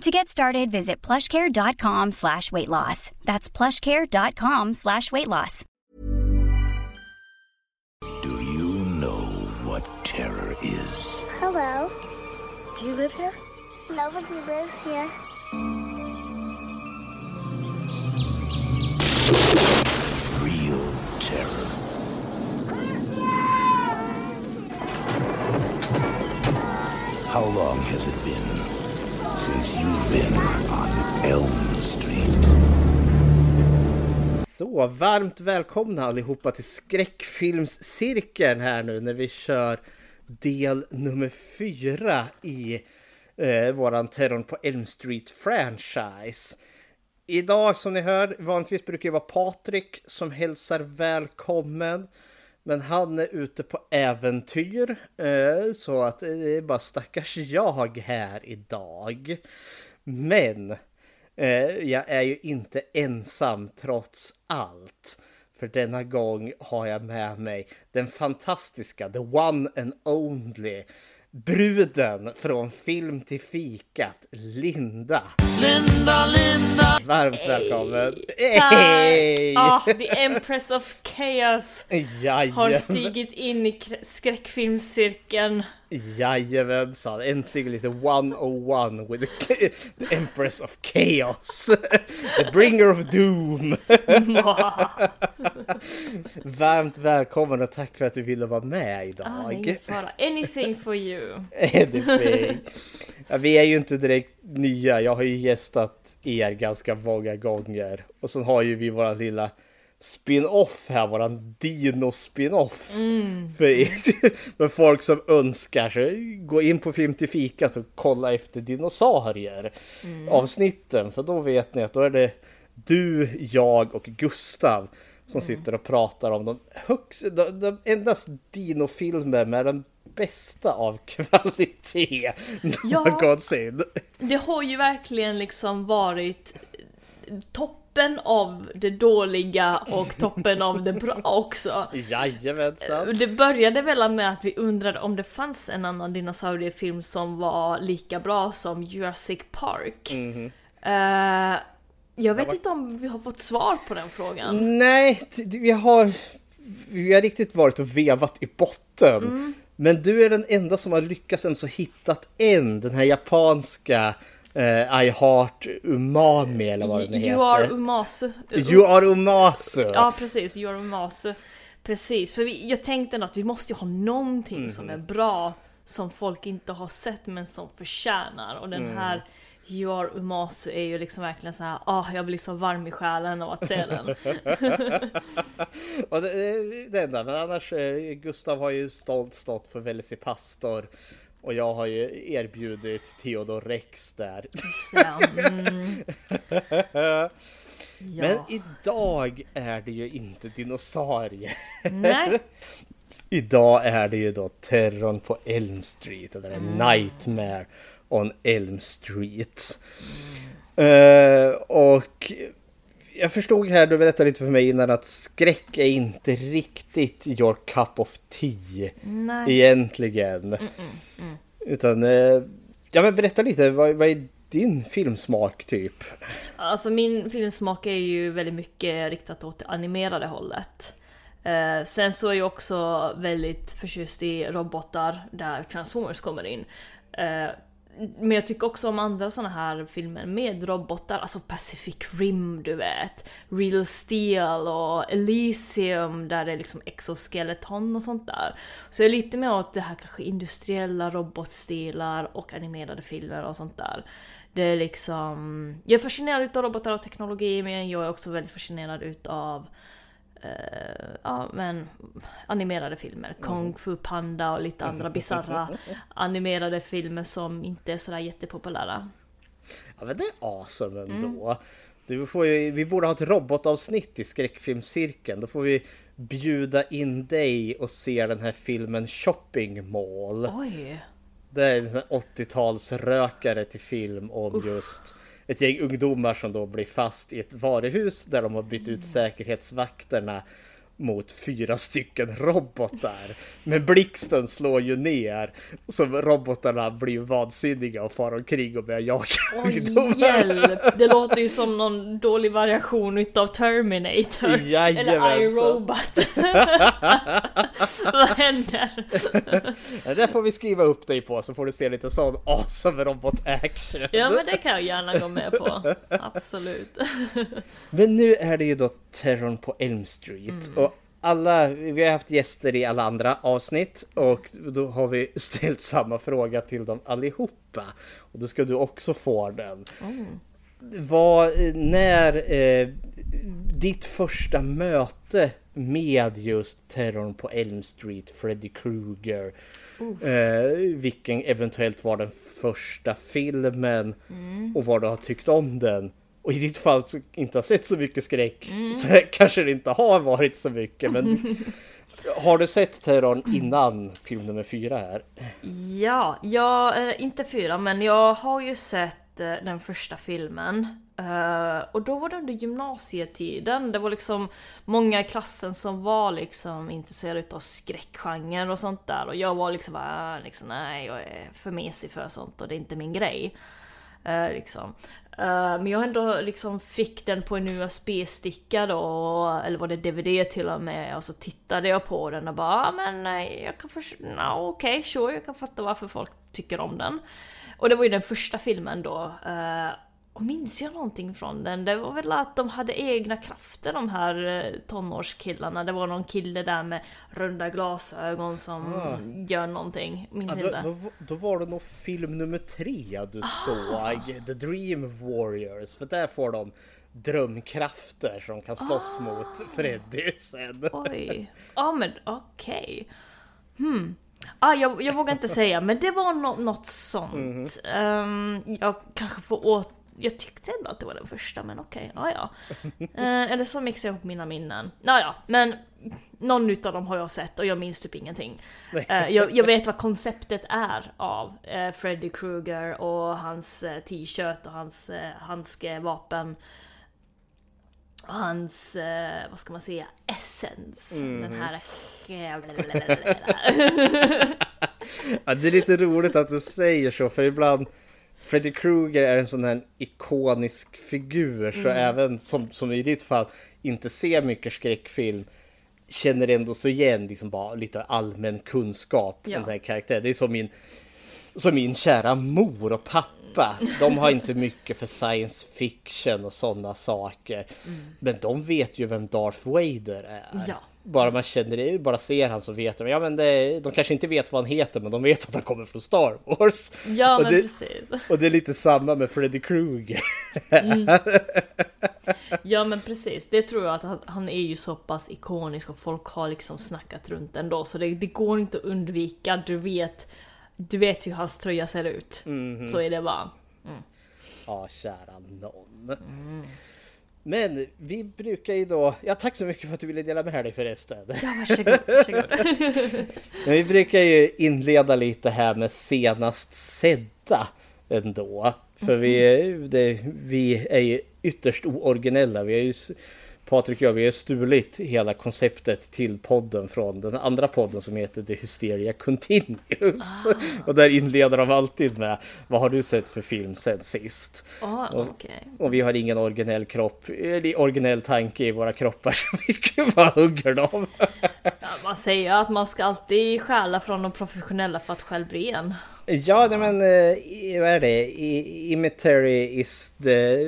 To get started, visit plushcare.com slash weight loss. That's plushcare.com slash weight loss. Do you know what terror is? Hello. Do you live here? Nobody lives here. Real terror. How long has it been since you've been on Elm Street? Så, varmt välkomna allihopa till skräckfilmscirkeln här nu när vi kör del nummer fyra i eh, våran Terrorn på Elm Street franchise. Idag som ni hör, vanligtvis brukar det vara Patrik som hälsar välkommen. Men han är ute på äventyr eh, så att eh, det är bara stackars jag här idag. Men eh, jag är ju inte ensam trots allt. För denna gång har jag med mig den fantastiska, the one and only bruden från film till fikat, Linda. Linda, Linda! Varmt välkommen! Hej! Ah, the Empress of Chaos Jajamän. har stigit in i skräckfilmscirkeln. Jajamensan, äntligen lite 101 with the, the Empress of Chaos. The bringer of doom. Varmt välkommen och tack för att du ville vara med Ah, idag. ingen fara. Anything for you. Anything. Ja, vi är ju inte direkt nya. Jag har ju gästat er ganska många gånger. Och sen har ju vi våran lilla spin-off här, våran dino-spin-off. För, er- för folk som önskar så gå in på Film till fikat och kolla efter dinosaurier avsnitten. För då vet ni att då är det du, jag och Gustav som sitter och pratar om de högst, de, de endast dinofilmer med den bästa av kvalitet Ja. någonsin. Det har ju verkligen liksom varit toppen av det dåliga och toppen av det bra också. Jajamensan. Det började väl med att vi undrade om det fanns en annan dinosauriefilm som var lika bra som Jurassic Park. Eh, jag vet inte om vi har fått svar på den frågan. Nej, vi har, vi har riktigt varit och vevat i botten. Mm. Men du är den enda som har lyckats ens ha hittat en, den här japanska eh, I Heart Umami eller vad den heter. You are umasu. You are Umasu. Ja precis, You are umasu. Precis, för vi, jag tänkte ändå att vi måste ju ha någonting som Mhm. är bra som folk inte har sett men som förtjänar. Och den Mm. här You are umasu är ju liksom verkligen så här, ah jag blir så varm i själen av att se den. Och det, det- det enda, men annars eh, Gustav har ju stolt stått för Velocipastor. Och jag har ju erbjudit Theodor Rex där. Så, mm, Men ja. idag är det ju inte dinosaurier. Nej, Idag är det ju då terrorn på Elm Street, eller Mm. Nightmare on Elm Street. Eh, och jag förstod här, du berättade lite för mig innan att skräck är inte riktigt your cup of tea nej. egentligen. Utan, eh, ja men berätta lite, vad, vad är din filmsmak typ? Alltså min filmsmak är ju väldigt mycket riktat åt det animerade hållet. Eh, sen så är jag också väldigt förtjust i robotar där Transformers kommer in. Eh, men jag tycker också om andra såna här filmer med robotar, alltså Pacific Rim du vet. Real Steel och Elysium där det är liksom exoskeleton och sånt där. Så jag är lite mer åt det här kanske industriella robotstilar och animerade filmer och sånt där. Det är liksom... Jag är fascinerad utav robotar och teknologi men jag är också väldigt fascinerad utav eh, ja, men animerade filmer. Kung Fu Panda och lite andra bizarra animerade filmer som inte är sådär jättepopulära. Ja men det är awesome ändå. Du får ju, vi borde ha ett robotavsnitt i skräckfilmscirkeln. Då får vi bjuda in dig och se den här filmen Shopping Mall. Oj! Det är en sån här 80-talsrökare till film om just ett gäng ungdomar som då blir fast i ett varuhus där de har bytt ut säkerhetsvakterna mot fyra stycken robotar. Men blixten slår ju ner så robotarna blir vansinniga och far omkring och börjar jaga ungdomar. hjälp! Det låter ju som någon dålig variation utav Terminator. Eller Jajamensan. iRobot. Vad händer? Det får vi skriva upp dig på så får du se lite sån awesome robot action. Ja men det kan jag gärna gå med på. Absolut. Men nu är det ju då terrorn på Elm Street. Och alla, vi har haft gäster i alla andra avsnitt och då har vi ställt samma fråga till dem allihopa. Och då ska du också få den. Vad, när eh, ditt första möte med just terrorn på Elm Street, Freddy Krueger. Eh, vilken eventuellt var den första filmen och vad du har tyckt om den. Och i ditt fall så inte har sett så mycket skräck så kanske det inte har varit så mycket. Men har du sett terrorn innan film nummer fyra här? Ja, jag, eh, inte fyra, men jag har ju sett eh, den första filmen. Eh, och då var det under gymnasietiden. Det var liksom många i klassen som var liksom intresserade av skräckgenre och sånt där. Och jag var liksom bara, liksom, nej jag är för mesig för sånt och det är inte min grej. Liksom. Eh, men jag ändå liksom fick den på en USB-sticka då, eller var det DVD till och med, och så tittade jag på den och bara, ah, men eh, jag kan förstå, no, okej, sure, jag kan fatta varför folk tycker om den. Och det var ju den första filmen då. Eh, och minns jag någonting från den? Det var väl att de hade egna krafter de här eh, tonårskillarna. Det var någon kille där med runda glasögon som Ah. gör någonting. Minns Ja, då, inte. då, då var det nog film nummer tre du såg. The Dream Warriors. För där får de drömkrafter som kan slåss mot Freddy sen. Oj. Ja men okej. Hmm. Ah, jag, jag vågar inte säga, men det var nå- något sånt. Ehm, jag kanske får åt... Jag tyckte ändå att det var den första, men okej, ja ja. Eh, eller så mixar jag ihop mina minnen. Ja ja, men någon utav dem har jag sett och jag minns typ ingenting. Eh, jag, jag vet vad konceptet är av eh, Freddy Krueger och hans eh, t-shirt och hans eh, handskevapen. Och hans, eh, vad ska man säga, essens. Den här... Ja, det är lite roligt att du säger så för ibland Freddy Krueger är en sån här ikonisk figur så även som, som i ditt fall inte ser mycket skräckfilm känner ändå så igen liksom bara lite allmän kunskap Ja. om den här karaktären. Det är som min, som min kära mor och pappa. De har inte mycket för science fiction och sådana saker. Men de vet ju vem Darth Vader är. Ja. Bara man känner det, bara ser han så vet de. Ja men det, de kanske inte vet vad han heter men de vet att han kommer från Star Wars. ja och, men det, precis. och det är lite samma med Freddy Krueger. Ja men precis, det tror jag att han, han är ju så pass ikonisk och folk har liksom snackat runt ändå så det, det går inte att undvika, du vet Du vet hur hans tröja ser ut. Så är det bara. Ja, kära någon. Men vi brukar ju då, ja tack så mycket för att du ville dela med dig förresten. Ja varsågod, varsågod. Men vi brukar ju inleda lite här med senast sedda ändå. För vi, är- det, vi är ju ytterst ooriginella. Vi är ju, Patrik och jag, vi har stulit hela konceptet till podden från den andra podden som heter The Hysteria Continues. Och där inleder de alltid med Vad har du sett för film sen sist? Ja, okej. Och vi har ingen originell kropp, eller originell tanke i våra kroppar så vi bara hugger dem. Ja, man säger att man ska alltid stjäla från de professionella för att själv bli en. Ja, nej, men eh, vad är det? I, imitary is the,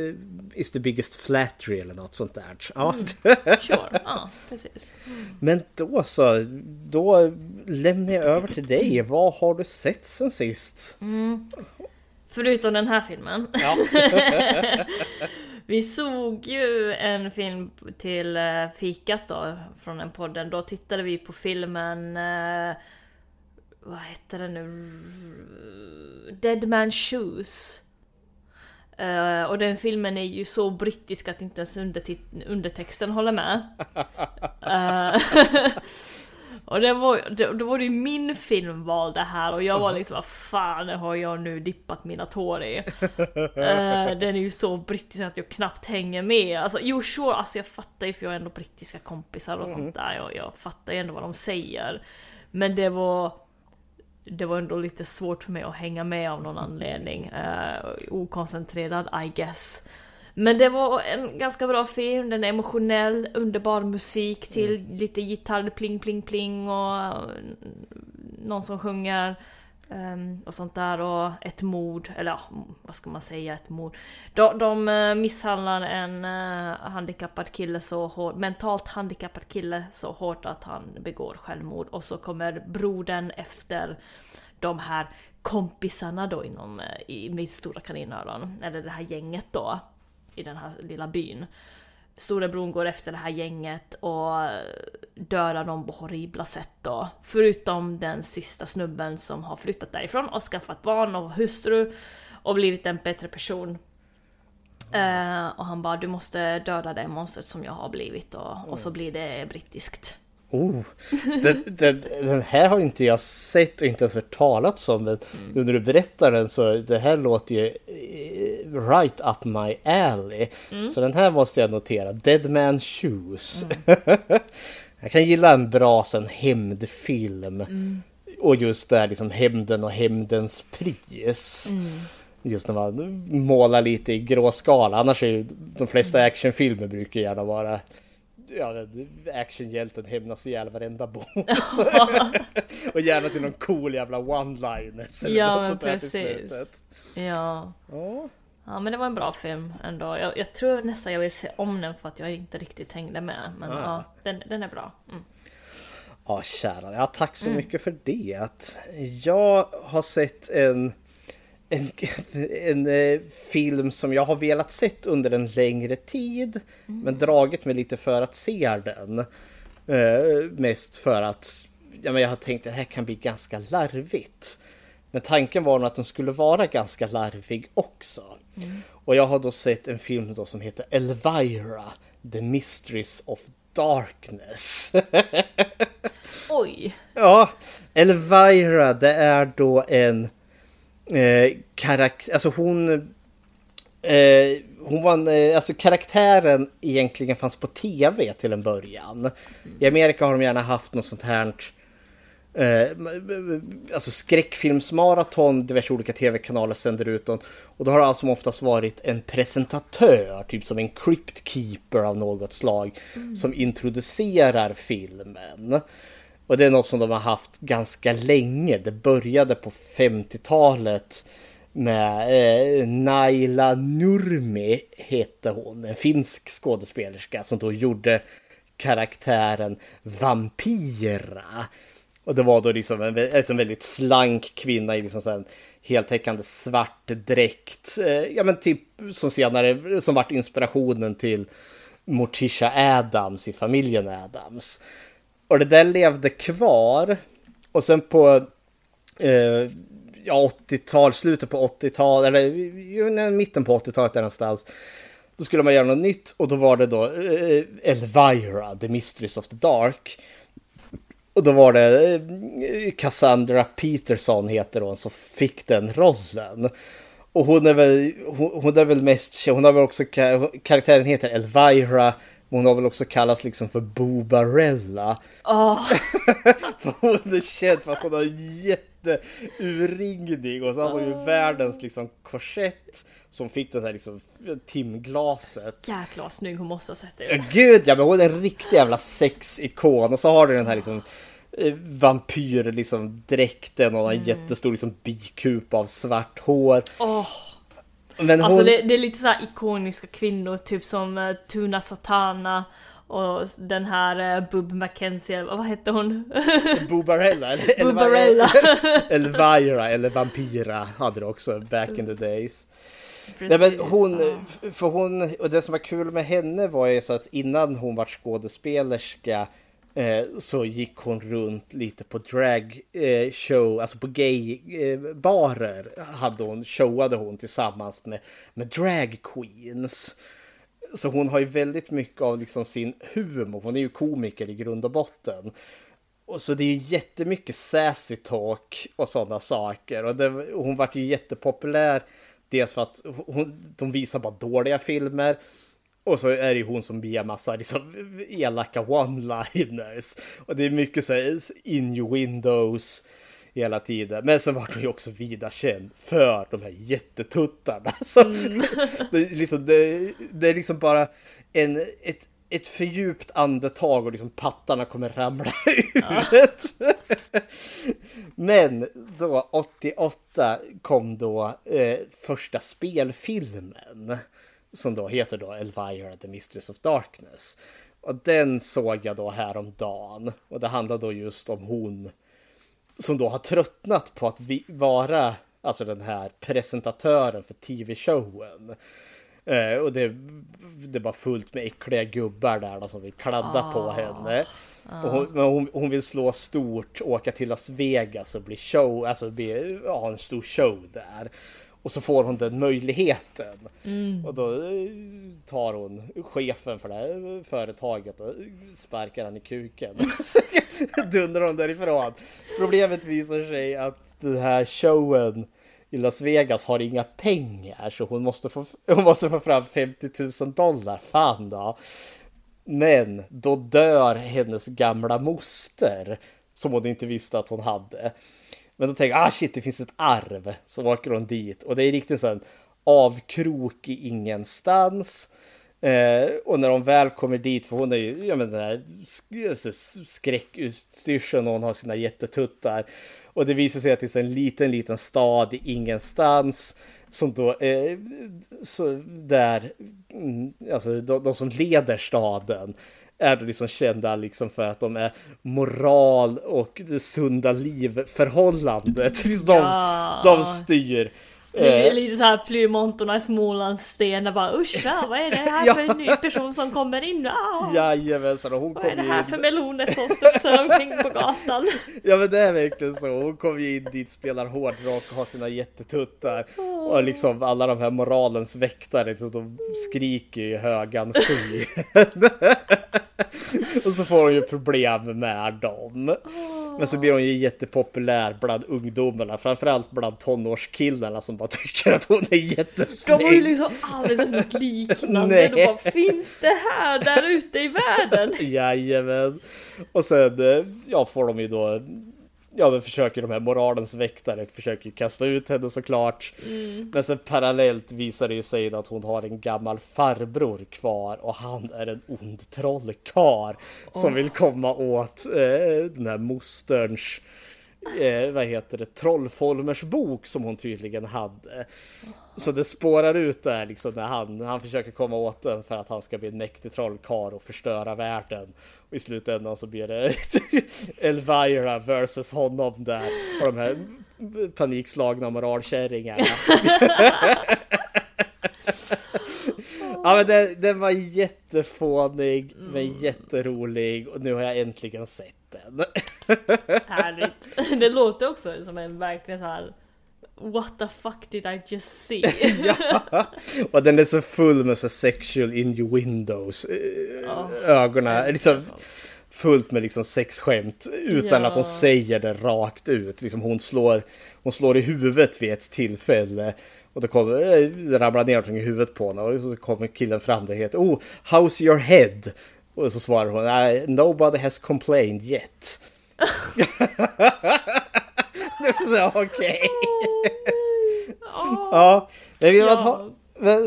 is the biggest flattery eller något sånt där. Ja. Sure, ja precis. men då så, då lämnar jag över till dig. Vad har du sett sen sist? Förutom den här filmen. Ja. Vi såg ju en film till eh, fikat då, från den podden. Då tittade vi på filmen... Vad heter den nu? Dead Man Shoes. Eh, och den filmen är ju så brittisk att inte ens undertexten håller med. Eh, och det var, det, då var det ju min filmval det här och jag var liksom vad fan har jag nu dippat mina tår i? Eh, den är ju så brittisk att jag knappt hänger med. Alltså jo sure, alltså jag fattar ju för jag har ändå brittiska kompisar och sånt där. Jag, jag fattar ju ändå vad de säger. Men det var det var ändå lite svårt för mig att hänga med av någon anledning. Eh, okoncentrerad I guess. Men det var en ganska bra film, den är emotionell, underbar musik till lite gitarr, pling pling pling och någon som sjunger. Ehm, och sånt där och ett mord, eller ja, vad ska man säga, ett mord. De, de eh, misshandlar en eh, handikappad kille så hårt, mentalt handikappad kille så hårt att han begår självmord och så kommer brodern efter de här kompisarna då inom, eh, i mitt stora kaninöron, eller det här gänget då, i den här lilla byn. Storebror går efter det här gänget och dödar dem på horribla sätt då. Förutom den sista snubben som har flyttat därifrån och skaffat barn och hustru och blivit en bättre person. Eh, och han bara du måste döda det monstret som jag har blivit och, och så blir det brittiskt. Oh, den, den, den här har inte jag sett och inte ens hört talats om. Men nu när du berättar den så det här låter ju eh, right up my alley. Så den här måste jag notera. Dead Man Shoes. jag kan gilla en bra sån hämndfilm. Och just det här liksom hämnden och hämndens pris. Just när man målar lite i grå skala. Annars är ju de flesta actionfilmer brukar gärna vara ja, actionhjälten hämnas ihjäl varenda boss. och gärna till någon cool jävla one-liners. Ja, men precis. Ja. Ja. Ja men det var en bra film ändå. Jag, jag tror nästan jag vill se om den för att jag inte riktigt hängde med. Men Ah. ja, den, den är bra. Mm. Ja, kära. Ja, tack så mycket för det. Jag har sett en, en, en eh, film som jag har velat sett under en längre tid. Men dragit mig lite för att se den. Eh, mest för att ja, men jag har tänkt att det här kan bli ganska larvigt. Men tanken var nog att den skulle vara ganska larvig också. Och jag har då sett en film då som heter Elvira, The Mysteries of Darkness. Oj! Ja, Elvira det är då en eh, karaktär, alltså hon eh, hon var en, eh, alltså karaktären egentligen fanns på tv till en början. I Amerika har de gärna haft något sånt här eh, alltså skräckfilmsmaraton, diverse olika tv-kanaler sänder ut dem. Och då har det alltså oftast varit en presentatör, typ som en crypt keeper av något slag, som introducerar filmen. Och det är något som de har haft ganska länge. Det började på 50-talet med eh, Naila Nurmi hette hon, en finsk skådespelerska som då gjorde karaktären Vampira. Och det var då liksom en, alltså en väldigt slank kvinna i liksom så en heltäckande svart dräkt. Eh, ja men typ som senare, som vart inspirationen till Morticia Adams i familjen Adams. Och det där levde kvar. Och sen på eh, ja, 80-tal, slutet på 80-tal, eller ju, mitten på 80-talet där någonstans. Då skulle man göra något nytt och då var det då eh, Elvira, The Mistress of the Dark. Och då var det eh, Cassandra Peterson heter hon som fick den rollen. Och hon är väl, hon, hon är väl mest hon har väl också, karaktären heter Elvira. Hon har väl också kallats liksom för Bobarella. Åh, För hon är känd för att hon har jätteurringning och så har hon ju världens liksom korsett som fick den här liksom timglaset. jäklar vad snygg hon måste ha sett ut. Gud ja, men hon är en riktig jävla sexikon och så har du den här liksom eh, vampyr liksom dräkten och en jättestor liksom bikupa av svart hår. Åh, Men hon... alltså det, det är lite så här ikoniska kvinnor, typ som uh, Tuna Satana och den här uh, Bub Mackenzie, vad hette hon? Bobarella eller Bubarella. Elvira eller Vampira hade det också back in the days. Nej, Precis, men hon, ja. för hon, och det som var kul med henne var ju så att innan hon var skådespelerska eh, så gick hon runt lite på drag eh, show, alltså på gaybarer, eh, hade hon, showade hon tillsammans med, med drag queens. Så hon har ju väldigt mycket av liksom sin humor. Hon är ju komiker i grund och botten. Och så det är ju jättemycket sassy talk och sådana saker. Och det, hon vart ju jättepopulär. Dels för att hon, de visar bara dåliga filmer. Och så är det ju hon som en massa liksom, elaka one-liners. Och det är mycket så här in your windows hela tiden. Men sen var hon ju också vida känd för de här jättetuttarna. Så, mm. det, är liksom, det, det, är liksom bara en, ett, ett fördjupt andetag och liksom pattarna kommer ramla ut. Ja. Men då 88 kom då eh, första spelfilmen som då heter då Elvira the Mistress of Darkness. Och den såg jag då häromdagen och det handlar då just om hon som då har tröttnat på att vi, vara alltså den här presentatören för tv-showen. Eh, och det, det var fullt med äckliga gubbar där då, som vill kladda ah, på henne. Ah. Och hon, hon, hon, vill slå stort, åka till Las Vegas och bli show, alltså bli, ha en stor show där. Och så får hon den möjligheten. Mm. Och då eh, tar hon chefen för det här företaget och sparkar han i kuken. Dundrar hon därifrån. Problemet visar sig att den här showen i Las Vegas har inga pengar så hon måste få, hon måste få fram 50 000 dollar. Fan då. Men då dör hennes gamla moster som hon inte visste att hon hade. Men då tänker jag, ah shit, det finns ett arv. Så åker hon dit och det är riktigt så här avkrok i ingenstans. Eh, och när de väl kommer dit, för hon är ju, ja men den här alltså, skräckutstyrseln och hon har sina jättetuttar. Och det visar sig att det är en liten, liten stad i ingenstans. Som då, eh, så där, mm, alltså de, de som leder staden är liksom kända liksom för att de är moral och det sunda livförhållandet. De, ja. de styr Eh. Lite såhär Plymontorna i Smålandssten bara usch ja, vad är det här för en ny person som kommer in? Ah. Jajamensan och hon Vad är det här in... för meloner som studsar omkring på gatan? Ja men det är verkligen så. Hon kommer ju in dit, spelar hårdrock och har sina jättetuttar. Och liksom alla de här moralens väktare, liksom, de skriker i högan sky. och så får hon ju problem med dem. Men så blir hon ju jättepopulär bland ungdomarna, framförallt bland tonårskillarna som bara tycker att hon är jättesnygg. De har ju liksom aldrig sett något liknande. Nej. De bara, finns det här där ute i världen? Jajamän. Och sen, eh, ja, får de ju då ja, men försöker de här moralens väktare försöker kasta ut henne såklart. Mm. Men sen parallellt visar det ju sig att hon har en gammal farbror kvar och han är en ond trollkar oh. som vill komma åt eh, den här mosterns eh, vad heter det, Trollfolmers bok som hon tydligen hade. Så det spårar ut där liksom när han, han försöker komma åt den för att han ska bli en mäktig trollkarl och förstöra världen. Och i slutändan så blir det Elvira versus honom där och de här panikslagna moralkärringarna. ja men den, den var jättefånig mm. men jätterolig och nu har jag äntligen sett den. Härligt. Det låter också som en verkligen så här What the fuck did I just see? ja, och den är så full med så sexual innuendos oh, ögonen. Liksom, fullt med liksom sexskämt utan ja. att hon säger det rakt ut. Liksom hon, slår, hon slår i huvudet vid ett tillfälle. Och det, kommer, det ramlar ner någonting i huvudet på henne och så kommer killen fram och heter Oh, how's your head? Och så svarar hon Nobody has complained yet. Okej. Okay. Oh, ja, men vill, man ha,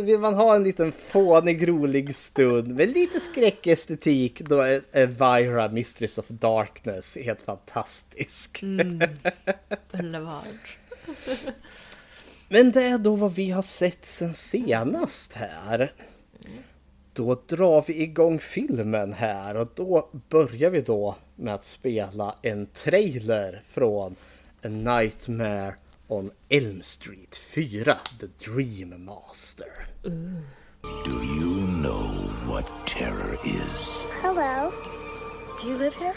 vill man ha en liten fånig rolig stund med lite skräckestetik då är Elvira Mistress of Darkness helt fantastisk. Mm, men det är då vad vi har sett sen senast här. Då drar vi igång filmen här och då börjar vi då med att spela en trailer från A Nightmare on Elm Street 4, The Dream Master. Do you know what terror is? Hello. Do you live here?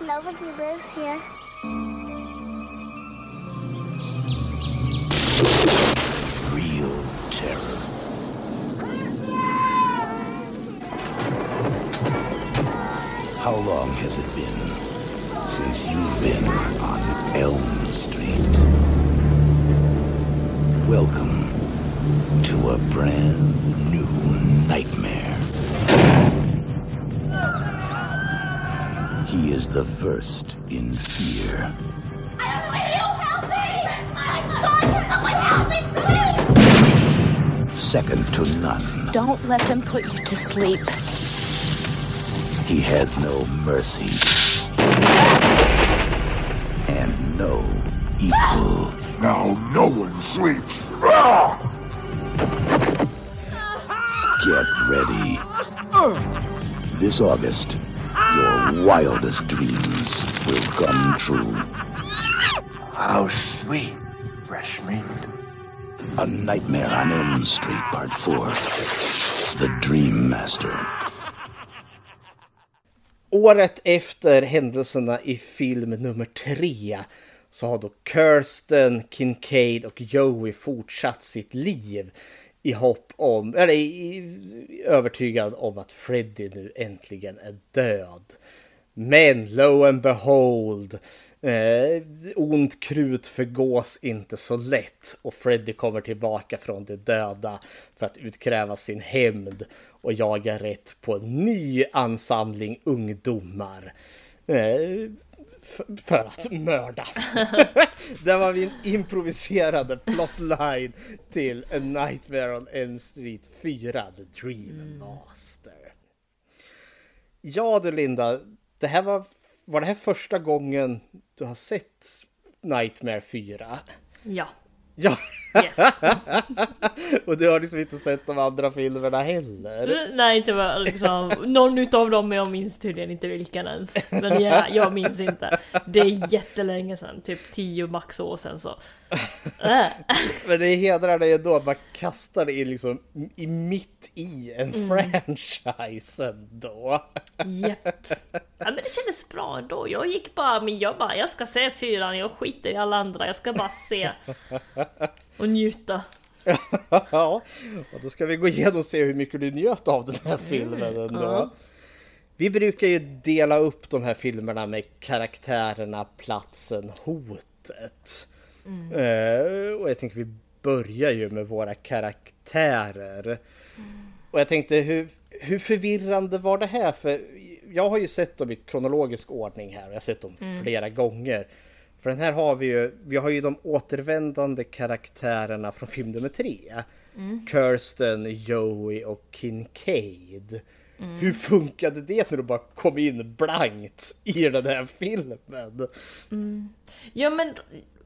Nobody lives here. How long has it been since you've been on Elm Street? Welcome to a brand new nightmare. He is the first in fear. Second to none. Don't let them put you to sleep. He has no mercy. And no equal. Now no one sleeps. Get ready. This August, your wildest dreams will come true. How sweet, fresh meat. A Nightmare on Elm Street Part 4. The Dream Master. Året efter händelserna i film nummer tre så har då Kirsten, Kincaid och Joey fortsatt sitt liv i hopp om, eller i, övertygad om att Freddy nu äntligen är död. Men lo and behold, eh, ont krut förgås inte så lätt och Freddy kommer tillbaka från de döda för att utkräva sin hämnd och jaga rätt på en ny ansamling ungdomar. Eh, för att mörda. det var min improviserade plotline till A Nightmare on Elm Street 4, The Dream Master. Ja du Linda, det här var, var det här första gången du har sett Nightmare 4? Ja. Ja, Yes. och du har liksom inte sett de andra filmerna heller. Nej, inte var liksom någon utav dem, jag minns tydligen inte vilken ens. Men ja, jag minns inte. Det är jättelänge sedan, typ 10 max år sedan så. Men det hedrar dig ändå att man kastar det i liksom i mitt i en franchise ändå. Japp. Ja men det kändes bra ändå. Jag gick bara, men jag bara, jag ska se fyran, jag skiter i alla andra, jag ska bara se. Och njuta. Ja, och då ska vi gå igenom och se hur mycket du njöt av den här filmen ändå. ja. Vi brukar ju dela upp de här filmerna med karaktärerna, platsen, hotet. Eh, och jag tänker vi börjar ju med våra karaktärer. Och jag tänkte hur, hur förvirrande var det här? För jag har ju sett dem i kronologisk ordning här och jag har sett dem flera gånger. För den här har vi ju, vi har ju de återvändande karaktärerna från film nummer tre. Kirsten, Joey och Kincaid. Hur funkade det när du bara kom in blankt i den här filmen? Ja men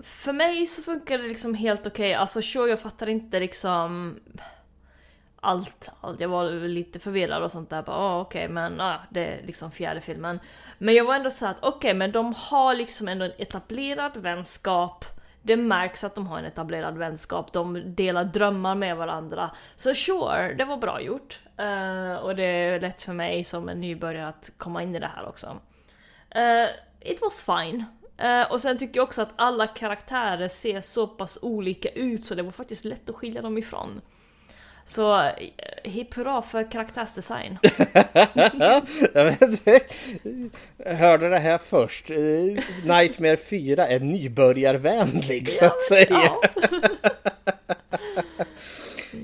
för mig så funkar det liksom helt okej. Alltså sure, jag fattar inte liksom allt, allt. Jag var lite förvirrad och sånt där. Bara, ah, okej, men ah, det är liksom fjärde filmen. Men jag var ändå så att okej, men de har liksom ändå en etablerad vänskap. Det märks att de har en etablerad vänskap. De delar drömmar med varandra. Så sure, det var bra gjort. Uh, och det är lätt för mig som en nybörjare att komma in i det här också. Uh, it was fine. Uh, och sen tycker jag också att alla karaktärer ser så pass olika ut så det var faktiskt lätt att skilja dem ifrån. Så eh, hipp hurra för karaktärsdesign. Hörde det här först. Eh, Nightmare 4 är nybörjarvänlig så att säga. Ja.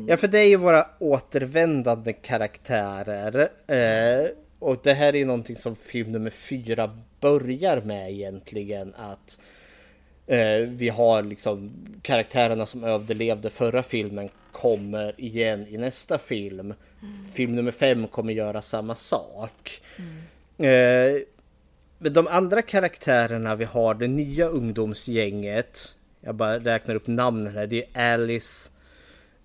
Ja, för det är ju våra återvändande karaktärer. Eh, och det här är ju någonting som film nummer fyra börjar med egentligen. Att vi har liksom karaktärerna som överlevde förra filmen kommer igen i nästa film. Film nummer fem kommer göra samma sak. Eh, men de andra karaktärerna vi har, det nya ungdomsgänget. Jag bara räknar upp namnen här. Det är Alice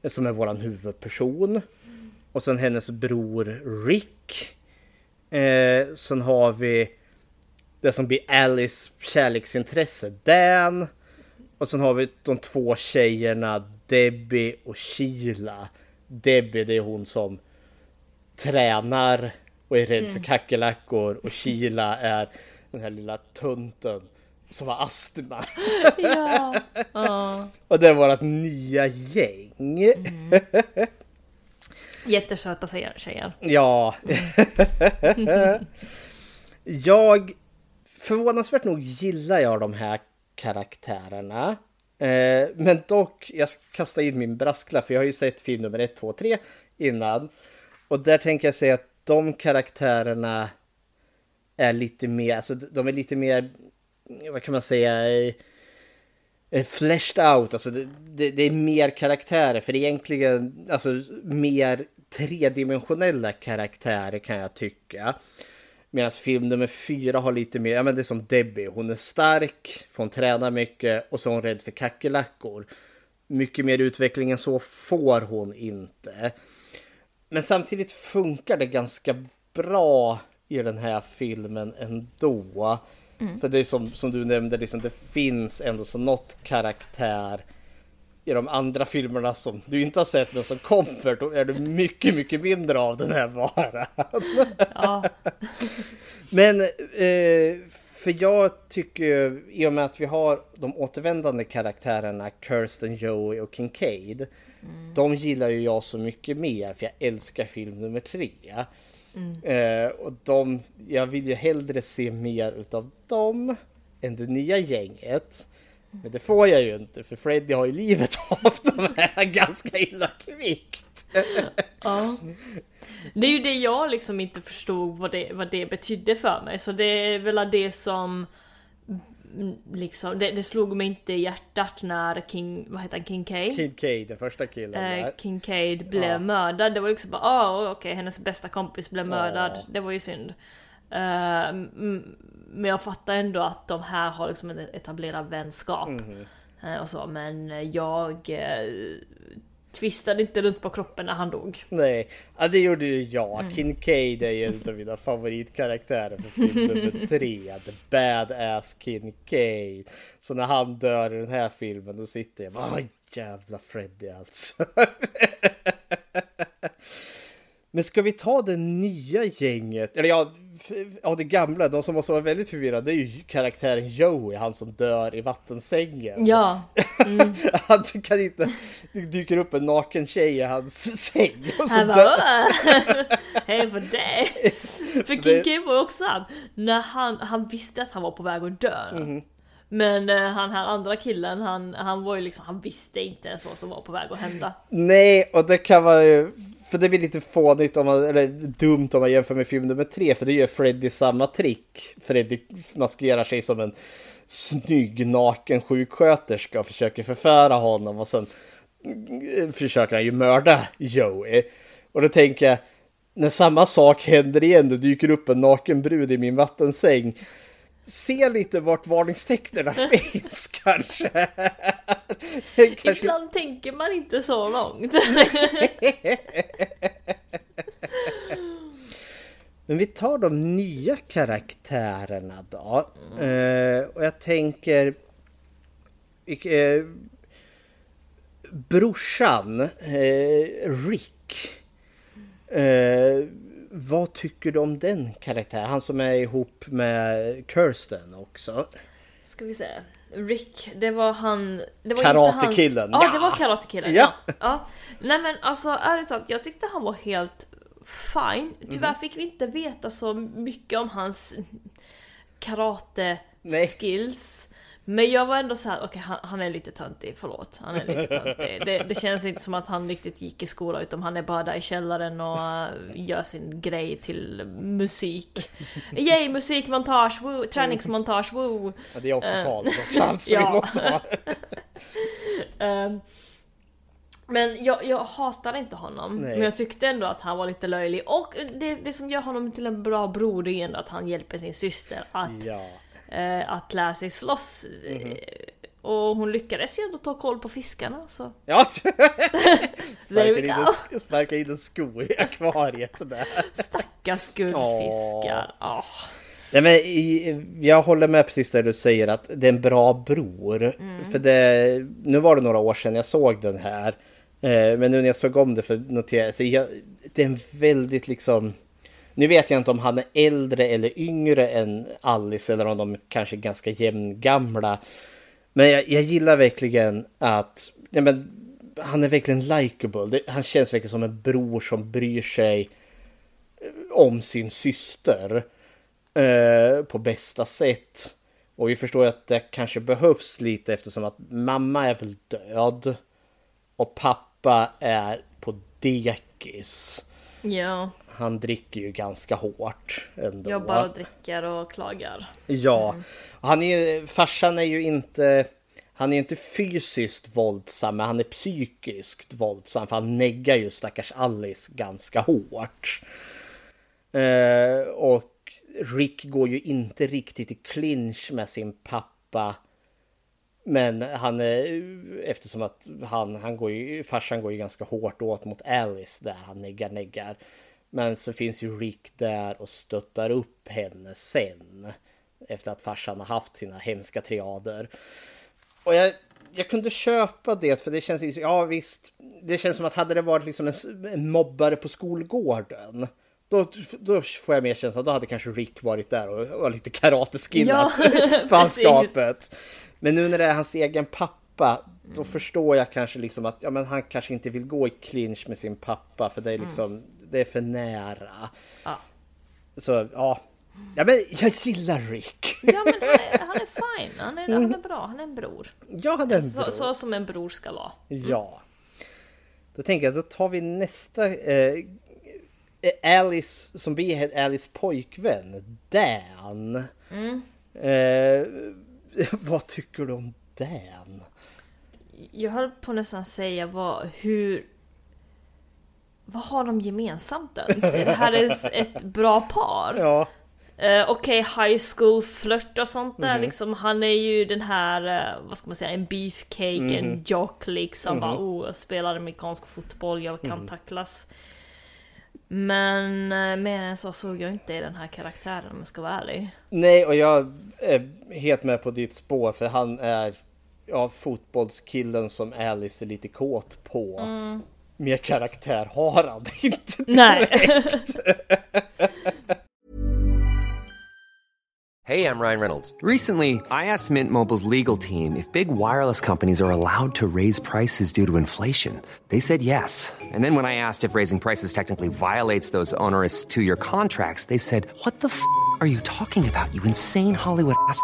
som är våran huvudperson. Och sen hennes bror Rick. Eh, sen har vi det som blir Alice kärleksintresse, Dan. Och sen har vi de två tjejerna Debbie och Sheila. Debbie det är hon som tränar och är rädd för kackerlackor och Kila är den här lilla tunten som har astma. Ja. Ja. Och det är vårt nya gäng. Jättesöta tjejer. tjejer. Ja. jag förvånansvärt nog gillar jag de här karaktärerna. Eh, men dock, jag kastar in min brasklapp för jag har ju sett film nummer 1, 2, 3 innan. Och där tänker jag säga att de karaktärerna är lite mer, alltså de är lite mer, vad kan man säga, eh, eh, fleshed out, alltså det, det, det är mer karaktärer för egentligen, alltså mer tredimensionella karaktärer kan jag tycka. Medan film nummer fyra har lite mer, ja men det är som Debbie, hon är stark, får hon träna mycket och så är hon rädd för kackerlackor. Mycket mer utveckling än så får hon inte. Men samtidigt funkar det ganska bra i den här filmen ändå. För det är som, som du nämnde, liksom, det finns ändå så något karaktär i de andra filmerna som du inte har sett men som kommer, då är det mycket, mycket mindre av den här varan. Ja. Men eh, för jag tycker i och med att vi har de återvändande karaktärerna Kirsten, Joey och Kincaid. De gillar ju jag så mycket mer för jag älskar film nummer tre. Eh, och de, jag vill ju hellre se mer utav dem än det nya gänget. Men det får jag ju inte för Freddy har ju livet av de här ganska illa kvickt. Ja. Det är ju det jag liksom inte förstod vad det, vad det betydde för mig. Så det är väl det som mm, liksom, det, det slog mig inte i hjärtat när King, vad heter han, Kincaid? Kincaid, den första killen Eh, där. Kincaid blev Ja. mördad. Det var liksom bara, ah okej hennes bästa kompis blev mördad. Ja. Det var ju synd. Eh, men jag fattar ändå att de här har liksom en etablerad vänskap. Eh, och så, men jag eh, twistade inte runt på kroppen när han dog. Nej, ja, det gjorde ju jag. Mm. Kincaid är ju en av mina favoritkaraktärer för film nummer tre. The Badass Kincaid. Så när han dör i den här filmen då sitter jag bara, "Åh, jävla Freddy alltså. Men ska vi ta det nya gänget? Eller ja, ja det gamla, de som var väldigt förvirrade, det är ju karaktären Joey, han som dör i vattensängen. Ja, Han kan inte, det dyker upp en naken tjej i hans säng. Och så han bara Hej för det! För Det- Kincaid var ju också han, när han, han visste att han var på väg att dö. Mhm. Men eh, han här andra killen, han, han var ju liksom, han visste inte ens vad som var på väg att hända. Nej, och det kan vara ju... För det blir lite fånigt om man, eller dumt om man jämför med film nummer tre, för det gör Freddy samma trick. Freddy maskerar sig som en snygg naken sjuksköterska och försöker förföra honom och sen eh, försöker han ju mörda Joey. Och då tänker jag, när samma sak händer igen, det dyker upp en naken brud i min vattensäng. Se lite vart varningstecknen finns kanske. kanske. Ibland tänker man inte så långt. Men vi tar de nya karaktärerna då. Eh, och jag tänker... Eh, brorsan, eh, Rick. Eh, vad tycker du om den karaktären? Han som är ihop med Kirsten också. Ska vi se. Rick, det var han... Det var Karatekillen, han, ja, det var karatekillen. Ja. Ja. ja. Nej men alltså ärligt talat, jag tyckte han var helt fine. Tyvärr Mhm. fick vi inte veta så mycket om hans karate skills. Men jag var ändå så här: okej han, han är lite töntig, förlåt. Han är lite töntig. Det, det känns inte som att han riktigt gick i skola utan han är bara där i källaren och äh, gör sin grej till musik. Yay musikmontage, woo! Träningsmontage, woo! Ja, det är 80-talet också alltså. ja. vi måste ha- Ehm, men jag, jag hatade inte honom. Nej. Men jag tyckte ändå att han var lite löjlig. Och det, det som gör honom till en bra bror är ändå att han hjälper sin syster att, Ja. Eh, att lära sig slåss. Eh, Och hon lyckades ju ändå ta koll på fiskarna så... Ja. Sparka in, en, sko i akvariet där. Stackars guldfiskar. Ah. Nej, men i, jag håller med precis där du säger att det är en bra bror. För det, nu var det några år sedan jag såg den här. Eh, men nu när jag såg om det för notera, så jag, det är en väldigt liksom nu vet jag inte om han är äldre eller yngre än Alice eller om de kanske är ganska jämngamla. Men jag, jag gillar verkligen att ja, men, han är verkligen likable. Han känns verkligen som en bror som bryr sig eh, om sin syster eh, på bästa sätt. Och vi förstår att det kanske behövs lite eftersom att mamma är väl död. Och pappa är på dekis. Ja, han dricker ju ganska hårt ändå. jobbar och dricker och klagar. Ja, och han är, farsan är ju inte, han är inte fysiskt våldsam, men han är psykiskt våldsam. För han neggar ju stackars Alice ganska hårt. Eh, och Rick går ju inte riktigt i clinch med sin pappa. Men han är, eftersom att han, han går ju, farsan går ju ganska hårt åt mot Alice där han neggar, neggar. Men så finns ju Rick där och stöttar upp henne sen. Efter att farsan har haft sina hemska triader. Och jag, jag kunde köpa det för det känns, liksom- ja visst. Det känns som att hade det varit liksom en, en mobbare på skolgården. Då, då får jag mer känslan att då hade kanske Rick varit där och var lite karateskillat Ja, fanskapet. Men nu när det är hans egen pappa, då förstår jag kanske liksom att ja, men han kanske inte vill gå i clinch med sin pappa för det är liksom, det är för nära. Ja. Så ja, ja men jag gillar Rick. Ja men han är, han är fine, han är, han är bra, han är en bror. Ja, han är en Så, bror. så som en bror ska vara. Ja. Då tänker jag, då tar vi nästa. Eh, Alice, som blir Alice pojkvän, Dan. Eh, vad tycker du om Dan? Jag höll på nästan säga vad, hur... Vad har de gemensamt ens? Är det här är ett bra par? Ja, Eh, Okej, high school flört och sånt där liksom. Han är ju den här, eh, vad ska man säga, en beefcake, en jock liksom. Bara, oh, jag spelar amerikansk fotboll, jag kan tacklas. Men eh, mer än så såg jag inte i den här karaktären om jag ska vara ärlig. nej och jag är helt med på ditt spår för han är ja, fotbollskillen som Alice är lite kåt på. Mer karaktär har han inte. Nej! Hey, I'm Ryan Reynolds. Recently, I asked Mint Mobile's legal team if big wireless companies are allowed to raise prices due to inflation. They said yes. And then when I asked if raising prices technically violates those onerous two year contracts, they said, What the f are you talking about, you insane Hollywood ass?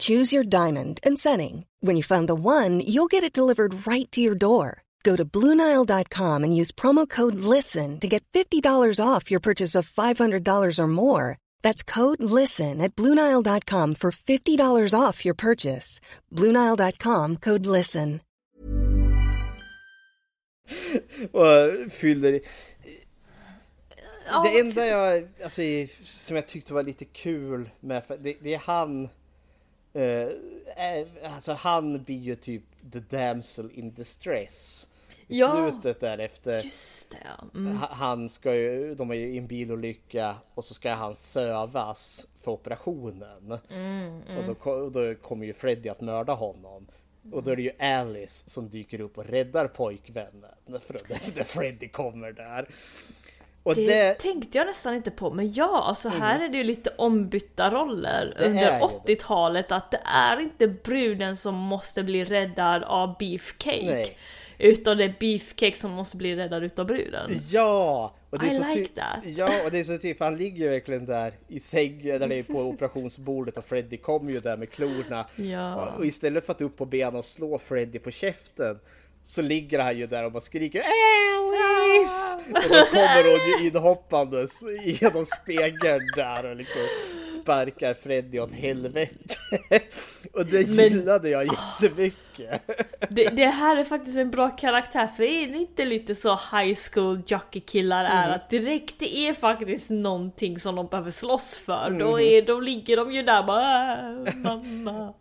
Choose your diamond and setting. When you find the one, you'll get it delivered right to your door. Go to Bluenile.com and use promo code LISTEN to get $50 off your purchase of $500 or more. That's code LISTEN at Bluenile.com for $50 off your purchase. Bluenile.com code LISTEN. och fyller i. Det enda jag, alltså, som jag tyckte var lite kul med, för det, det är han, eh, eh, alltså han blir ju typ the damsel in distress. I Ja. slutet där efter, Just det. Mm. ha- han ska ju, de är ju i en bilolycka och så ska han sövas för operationen. Och då, då kommer ju Freddy att mörda honom. Och då är det ju Alice som dyker upp och räddar pojkvännen. För när Freddy kommer där. Och Det, det, tänkte jag nästan inte på, men ja, alltså här är det ju lite ombytta roller är under ju 80-talet. Att det är inte bruden som måste bli räddad av beefcake. Nej. Utan det är beefcake som måste bli räddad utav bruden. Ja! Och det är I så like that. Ja, och det är så typ, han ligger ju verkligen där i sängen där det är på operationsbordet och Freddy kommer ju där med klorna. Ja. Och istället för att upp på benen och slå Freddy på käften så ligger han ju där och bara skriker Alice! Och då kommer hon ju inhoppandes genom spegeln där och liksom sparkar Freddy åt helvete. och det gillade jag jättemycket. Det, det här är faktiskt en bra karaktär för är det inte lite så high school jockey killar är Mm. att direkt det är faktiskt någonting som de behöver slåss för Mm. då, är, då ligger de ju där bara "Äh, mamma.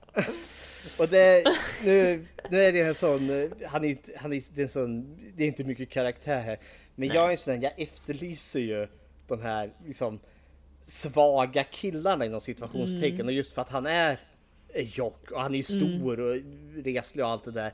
Och det, nu, nu är det en sån, han är, han är, det är en sån, det är inte mycket karaktär här. Men jag är en sån, jag efterlyser ju de här liksom svaga killarna inom situationstecken. Mm. Och just för att han är jock och han är ju stor och reslig och allt det där.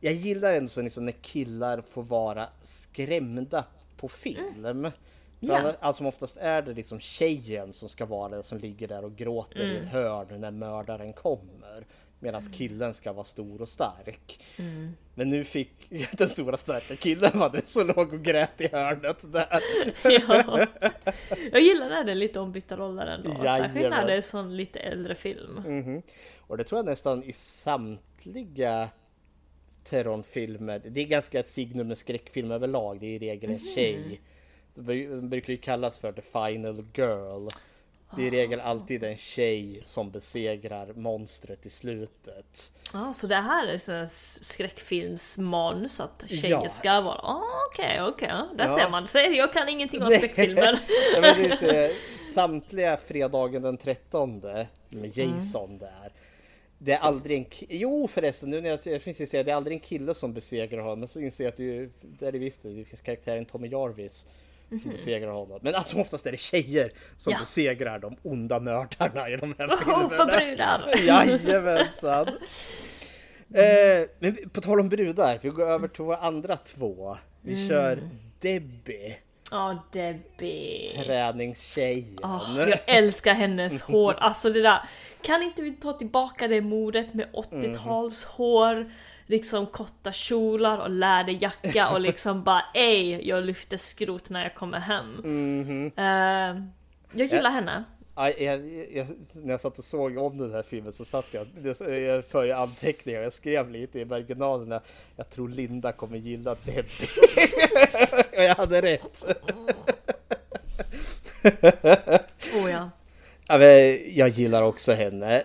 Jag gillar ändå så liksom när killar får vara skrämda på film. För Ja. annars- allt som oftast är det liksom tjejen som ska vara den som ligger där och gråter i ett hörn när mördaren kommer. Medan killen ska vara stor och stark. Men nu fick den stora starka killen var det så låg och grät i hörnet där. Ja. Jag gillar när det är lite ombytta roller ändå, särskilt när Jajamän. det är sån lite äldre film. Mhm. Och det tror jag nästan i samtliga Terron-filmer. Det är ganska ett signum med skräckfilm överlag. Det är i regel en tjej. De bru- de brukar ju kallas för the final girl. Det är i regel alltid en tjej som besegrar monstret i slutet. Ah, så det här är så skräckfilmsmanus att tjejer Ja. ska vara... Ah, Okej, okej, ja, där Ja. ser man. Så jag kan ingenting om skräckfilmer. Ja, samtliga fredagen den 13 med Jason där. Det är aldrig en Jo förresten, nu när jag, jag precis säga det är aldrig en kille som besegrar honom. Men så inser jag att det, är det är det visst. Det finns karaktären Tommy Jarvis som besegrar honom. Men allt som oftast är det tjejer som Ja. besegrar de onda mördarna i de här Oh, för filmerna. brudar! Jajamensan! Eh, men på tal om brudar, vi går över till våra andra två. Vi kör Debbie, Ja, Debbie. träningstjejen. Åh, jag älskar hennes hår. Alltså det där. Kan inte vi ta tillbaka det modet med 80-talshår? Liksom korta kjolar och läderjacka och liksom bara ej, jag lyfter skrot när jag kommer hem. Eh, jag gillar henne. Ja, jag, jag, när jag satt och såg om den här filmen så satt jag, jag för ju anteckningar, jag skrev lite i marginalerna. Jag tror Linda kommer gilla Debbie. och jag hade rätt. Oh ja. Ja, jag gillar också henne.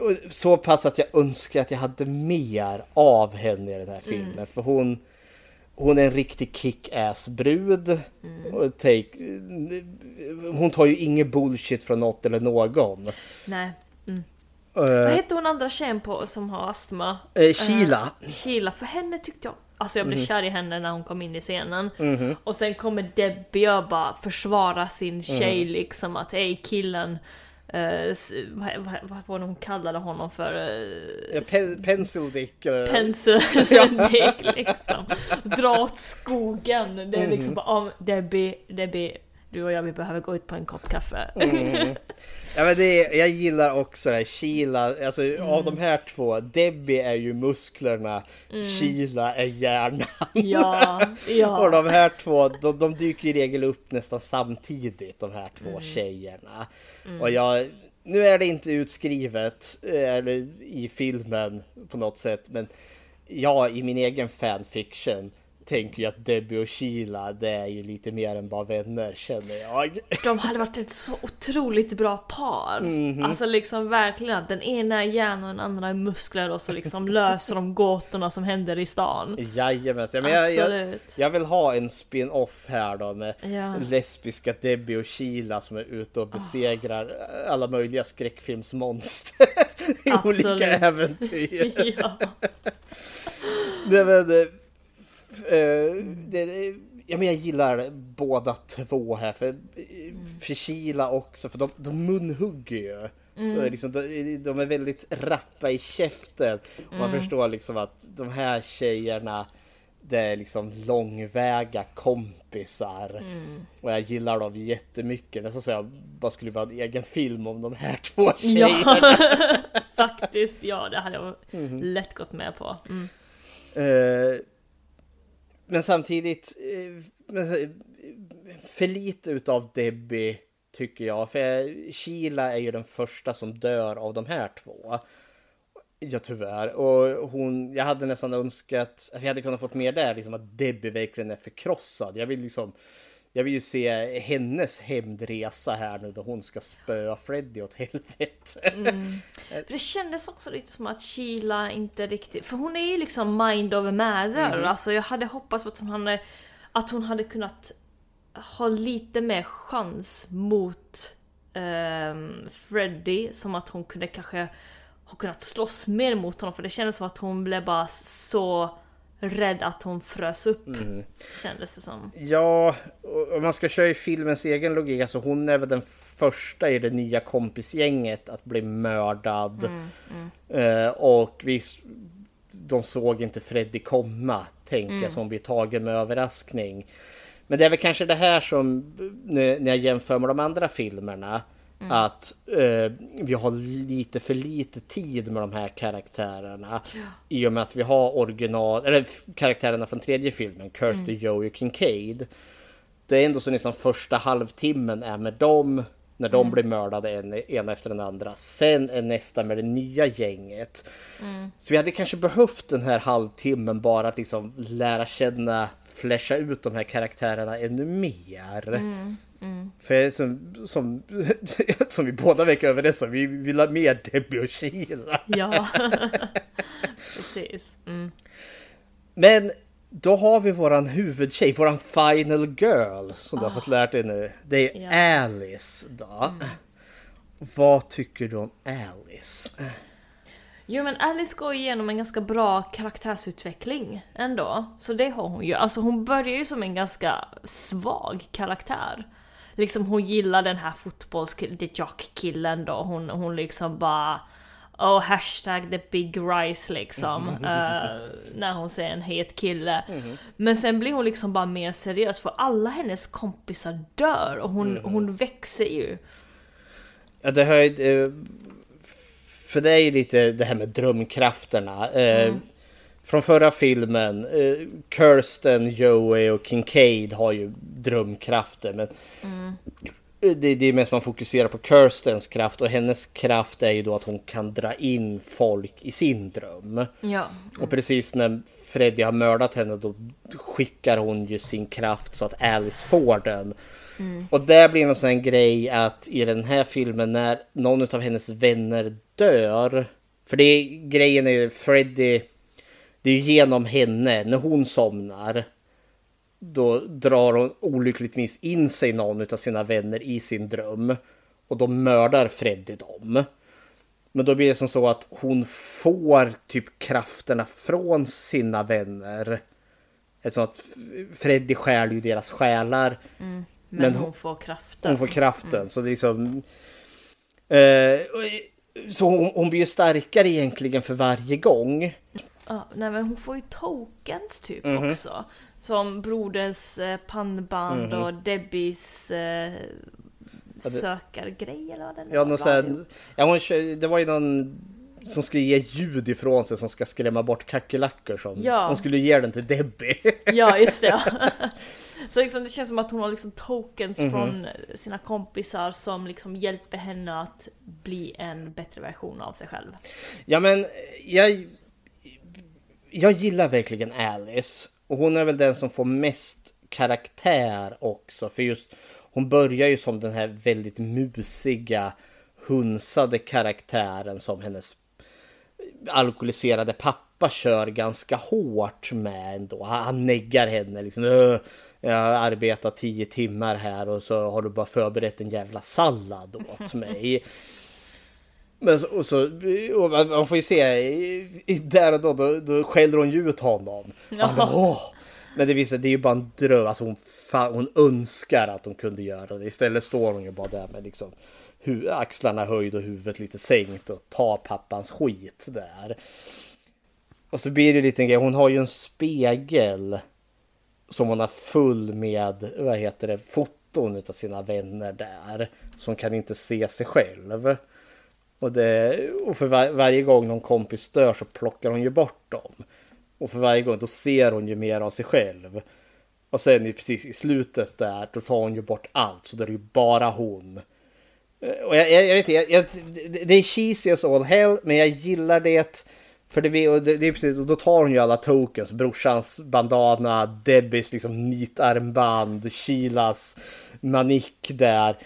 Och Så pass att jag önskar att jag hade mer av henne i den här filmen. För hon, hon är en riktig kick-ass brud. Och take, hon tar ju ingen bullshit från något eller någon. Nej. Eh, Vad hette hon andra tjejen på som har astma? Eh, Sheila. Eh, Sheila, för henne tyckte jag... Alltså jag blev Mhm. kär i henne när hon kom in i scenen. Och sen kommer Debbie och bara försvara sin tjej Mhm. liksom att ej killen... eh, vad, vad, var det hon kallade honom för? Uh, Ja, Pe- pencil Dick. eh, Penseldick liksom. Dra åt skogen. Det är liksom bara, oh, Debbie, Debbie, du och jag vi behöver gå ut på en kopp kaffe. Mm. Ja, men det är, jag gillar också det här Sheila, alltså av de här två, Debbie är ju musklerna, Sheila är hjärnan. ja, ja. Och de här två, de, de dyker i regel upp nästan samtidigt, de här två tjejerna. Och jag, nu är det inte utskrivet eh, eller i filmen på något sätt, men jag i min egen fanfiction tänker ju att Debbie och Sheila, det är ju lite mer än bara vänner känner jag. De hade varit ett så otroligt bra par. Mhm. Alltså liksom verkligen att den ena är hjärna och den andra är muskler och så liksom löser de gåtorna som händer i stan. Jajamensan, ja, men jag, jag, jag vill ha en spin-off här då med Ja. lesbiska Debbie och Sheila som är ute och besegrar alla möjliga skräckfilmsmonster i Absolut. olika äventyr. ja. Nej, men, eh, det, det- ja, men jag gillar båda två här. För, för Sheila också, för de, de munhugger ju. De, är liksom, de, de är väldigt rappa i käften. Och man förstår liksom att de här tjejerna det är liksom långväga kompisar. Och jag gillar dem jättemycket. Nästan så jag bara skulle vara en egen film om de här två tjejerna. ja, faktiskt. Ja, det hade jag Mhm. lätt gått med på. Mm. Men samtidigt, eh, eh, för lite utav Debbie tycker jag. För Sheila är ju den första som dör av de här två. Ja tyvärr. Och hon, jag hade nästan önskat att jag hade kunnat fått mer där, liksom att Debbie verkligen är förkrossad. Jag vill liksom jag vill ju se hennes hämndresa här nu då hon ska spöa Freddy åt helvete. Mm. Det kändes också lite som att Sheila inte riktigt, för hon är ju liksom mind over matter. Mm. Alltså jag hade hoppats på att hon hade, att hon hade kunnat ha lite mer chans mot um, Freddy. Som att hon kunde kanske ha kunnat slåss mer mot honom. För det kändes som att hon blev bara så rädd att hon frös upp. Mm. Kändes det som. Ja, om man ska köra i filmens egen logik, alltså hon är väl den första i det nya kompisgänget att bli mördad. Mm, mm. Eh, och visst, de såg inte Freddy komma, tänker Mm. jag, som blir tagen med överraskning. Men det är väl kanske det här som, när när jag jämför med de andra filmerna, Mm. att eh, vi har lite för lite tid med de här karaktärerna. I och med att vi har original, eller karaktärerna från tredje filmen, Kirsty, Mm. Joey och Kincaid. Det är ändå så nästan första halvtimmen är med dem när de Mm. blir mördade en, en efter den andra. Sen är nästa med det nya gänget. Mm. Så vi hade kanske behövt den här halvtimmen bara att liksom lära känna, flasha ut de här karaktärerna ännu mer. Mm, mm. För som, som, som vi båda verkar överens om, vi vill ha mer Debbie och Sheila. Ja, precis. Mm. Men då har vi våran huvudtjej, våran final girl som du har Ah. fått lärt dig nu. Det är Ja. Alice då. Vad tycker du om Alice? Jo men Alice går igenom en ganska bra karaktärsutveckling ändå. Så det har hon ju. Alltså hon börjar ju som en ganska svag karaktär. Liksom hon gillar den här fotbollskillen, the jock-killen då. Hon, hon liksom bara... Oh, hashtag the big rise liksom. eh, när hon ser en het kille. Men sen blir hon liksom bara mer seriös för alla hennes kompisar dör och hon, hon växer ju. Ja, det har ju... eh, För det är ju lite det här med drömkrafterna. Mm. Från förra filmen, eh, Kirsten, Joey och Kincaid har ju drömkrafter. Men Mm. det, det är mest man fokuserar på Kirstens kraft och hennes kraft är ju då att hon kan dra in folk i sin dröm. Ja. Och precis när Freddy har mördat henne då skickar hon ju sin kraft så att Alice får den. Mm. Och där blir en sån här grej att i den här filmen när någon av hennes vänner dör. För det är, grejen är ju Freddy. Det är genom henne när hon somnar. Då drar hon olyckligtvis in sig någon av sina vänner i sin dröm. Och då mördar Freddy dem. Men då blir det som så att hon får typ krafterna från sina vänner. Eftersom att Freddy stjäl ju deras själar. Mm. Men, Men hon hon- får kraften. Hon får kraften. Så det är liksom... Eh, så hon, hon blir ju starkare egentligen för varje gång. Ja, nej men hon får ju tokens typ Mhm. också. Som broders eh, pannband Mhm. och Debbies eh, det- sökargrej eller vad det nu Ja, var. någon sån, ja, hon, kö- det var ju någon som skulle ge ljud ifrån sig som ska skrämma bort kackerlackor. Som, Ja. Hon skulle ge den till Debbie. Ja, just det. Så liksom, det känns som att hon har liksom tokens Mhm. från sina kompisar som liksom hjälper henne att bli en bättre version av sig själv. Ja men jag, jag gillar verkligen Alice. Och hon är väl den som får mest karaktär också. För just hon börjar ju som den här väldigt musiga, hunsade karaktären som hennes alkoholiserade pappa kör ganska hårt med ändå. Han neggar henne liksom. "Öh, Jag har arbetat tio timmar här och så har du bara förberett en jävla sallad åt mig. Men så, och så, och man får ju se, i- i- där och då, då, då skäller hon ju ut honom. Ja. Han bara, "Åh." Men det visar, det är ju bara en dröm, alltså hon, fa- hon önskar att hon kunde göra det. Istället står hon ju bara där med liksom hu- axlarna höjd och huvudet lite sänkt och tar pappans skit där. Och så blir det en liten grej, hon har ju en spegel som hon har full med, vad heter det, foton utav sina vänner där. Så hon kan inte se sig själv. Och, det, och för var, varje gång någon kompis dör så plockar hon ju bort dem. Och för varje gång då ser hon ju mer av sig själv. Och sen i, precis i slutet där då tar hon ju bort allt så då är det ju bara hon. Eh, och jag, jag, jag vet inte, jag, jag, det- är cheesy as all hell men jag gillar det. För det, och det, det är precis, och då tar hon ju alla tokens. Brorsans bandana, Debbies liksom nitarmband, Shilas manik där.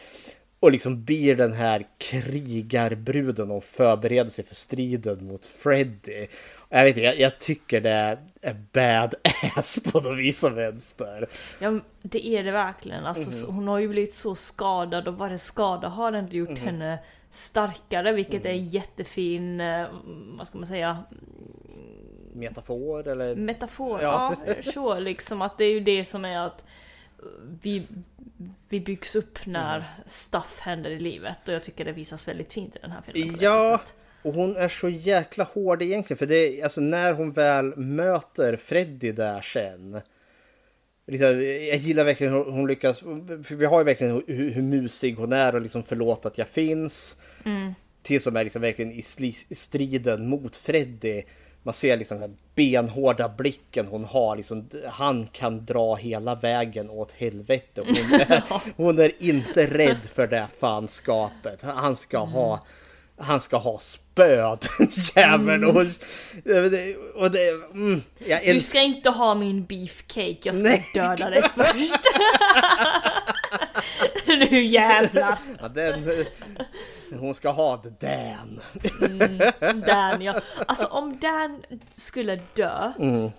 Och liksom blir den här krigarbruden och förbereder sig för striden mot Freddy. Jag vet inte, jag, jag tycker det är badass på något vis och vänster. Ja, det är det verkligen. Alltså, så- Hon har ju blivit så skadad och varje skada har ändå gjort henne starkare, vilket är en jättefin, eh, vad ska man säga, Metafor eller? metafor. Ja. Ja, så liksom att det är ju det som är att vi, vi byggs upp när stuff händer i livet och jag tycker det visas väldigt fint i den här filmen. Ja, och hon är så jäkla hård egentligen. För det är alltså när hon väl möter Freddy där sen. Liksom, jag gillar verkligen hur hon lyckas. För vi har ju verkligen hur, hur musig hon är och liksom förlåt att jag finns. Till som är liksom verkligen i, sli, i striden mot Freddy. Man ser liksom den benhårda blicken hon har. Liksom, han kan dra hela vägen åt helvete. Hon är, hon är inte rädd för det fanskapet. Han ska ha han ska ha spö den jäveln. Och, och det, mm, Du ska inte ha min beefcake, jag ska Nej. döda dig först. nu jävlar. ja, den, hon ska ha det Dan. Dan ja. Alltså om Dan skulle dö,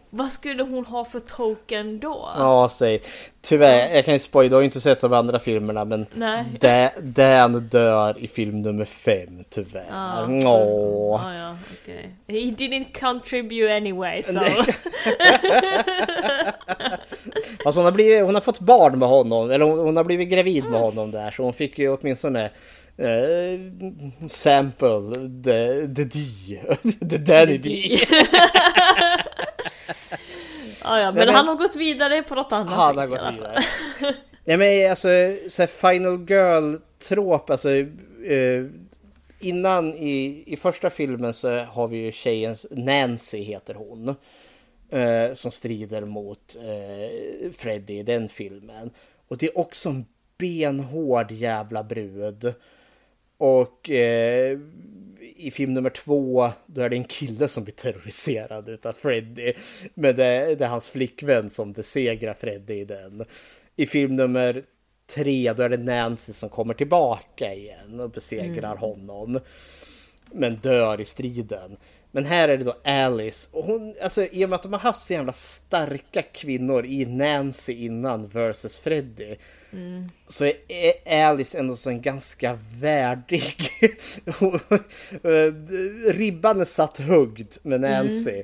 vad skulle hon ha för token då? Ja, säg. Tyvärr, jag kan ju spoila, du har ju inte sett de andra filmerna men Nej. Da- Dan dör i film nummer fem tyvärr. Åh. Ah, ja, okej. He didn't contribute anyway so. Alltså hon har, blivit, hon har fått barn med honom, eller hon, hon har blivit gravid med honom där så hon fick ju åtminstone eh, sample the, the D. the Danny D. ah, ja, men, men- han har gått vidare på något annat Han har gått vidare. Ja men alltså så Final Girl-trop, alltså eh, innan i, i första filmen så har vi ju tjejen Nancy heter hon. Eh, som strider mot eh, Freddy i den filmen. Och det är också en benhård jävla brud. Och eh, i film nummer två då är det en kille som blir terroriserad utav Freddy. Men det, det är hans flickvän som besegrar Freddy i den. I film nummer tre då är det Nancy som kommer tillbaka igen och besegrar honom. Men dör i striden. Men här är det då Alice. Och hon, alltså, I och med att de har haft så jävla starka kvinnor i Nancy innan versus Freddy. Så är Alice ändå så en ganska värdig... Ribban är satt högt med Nancy.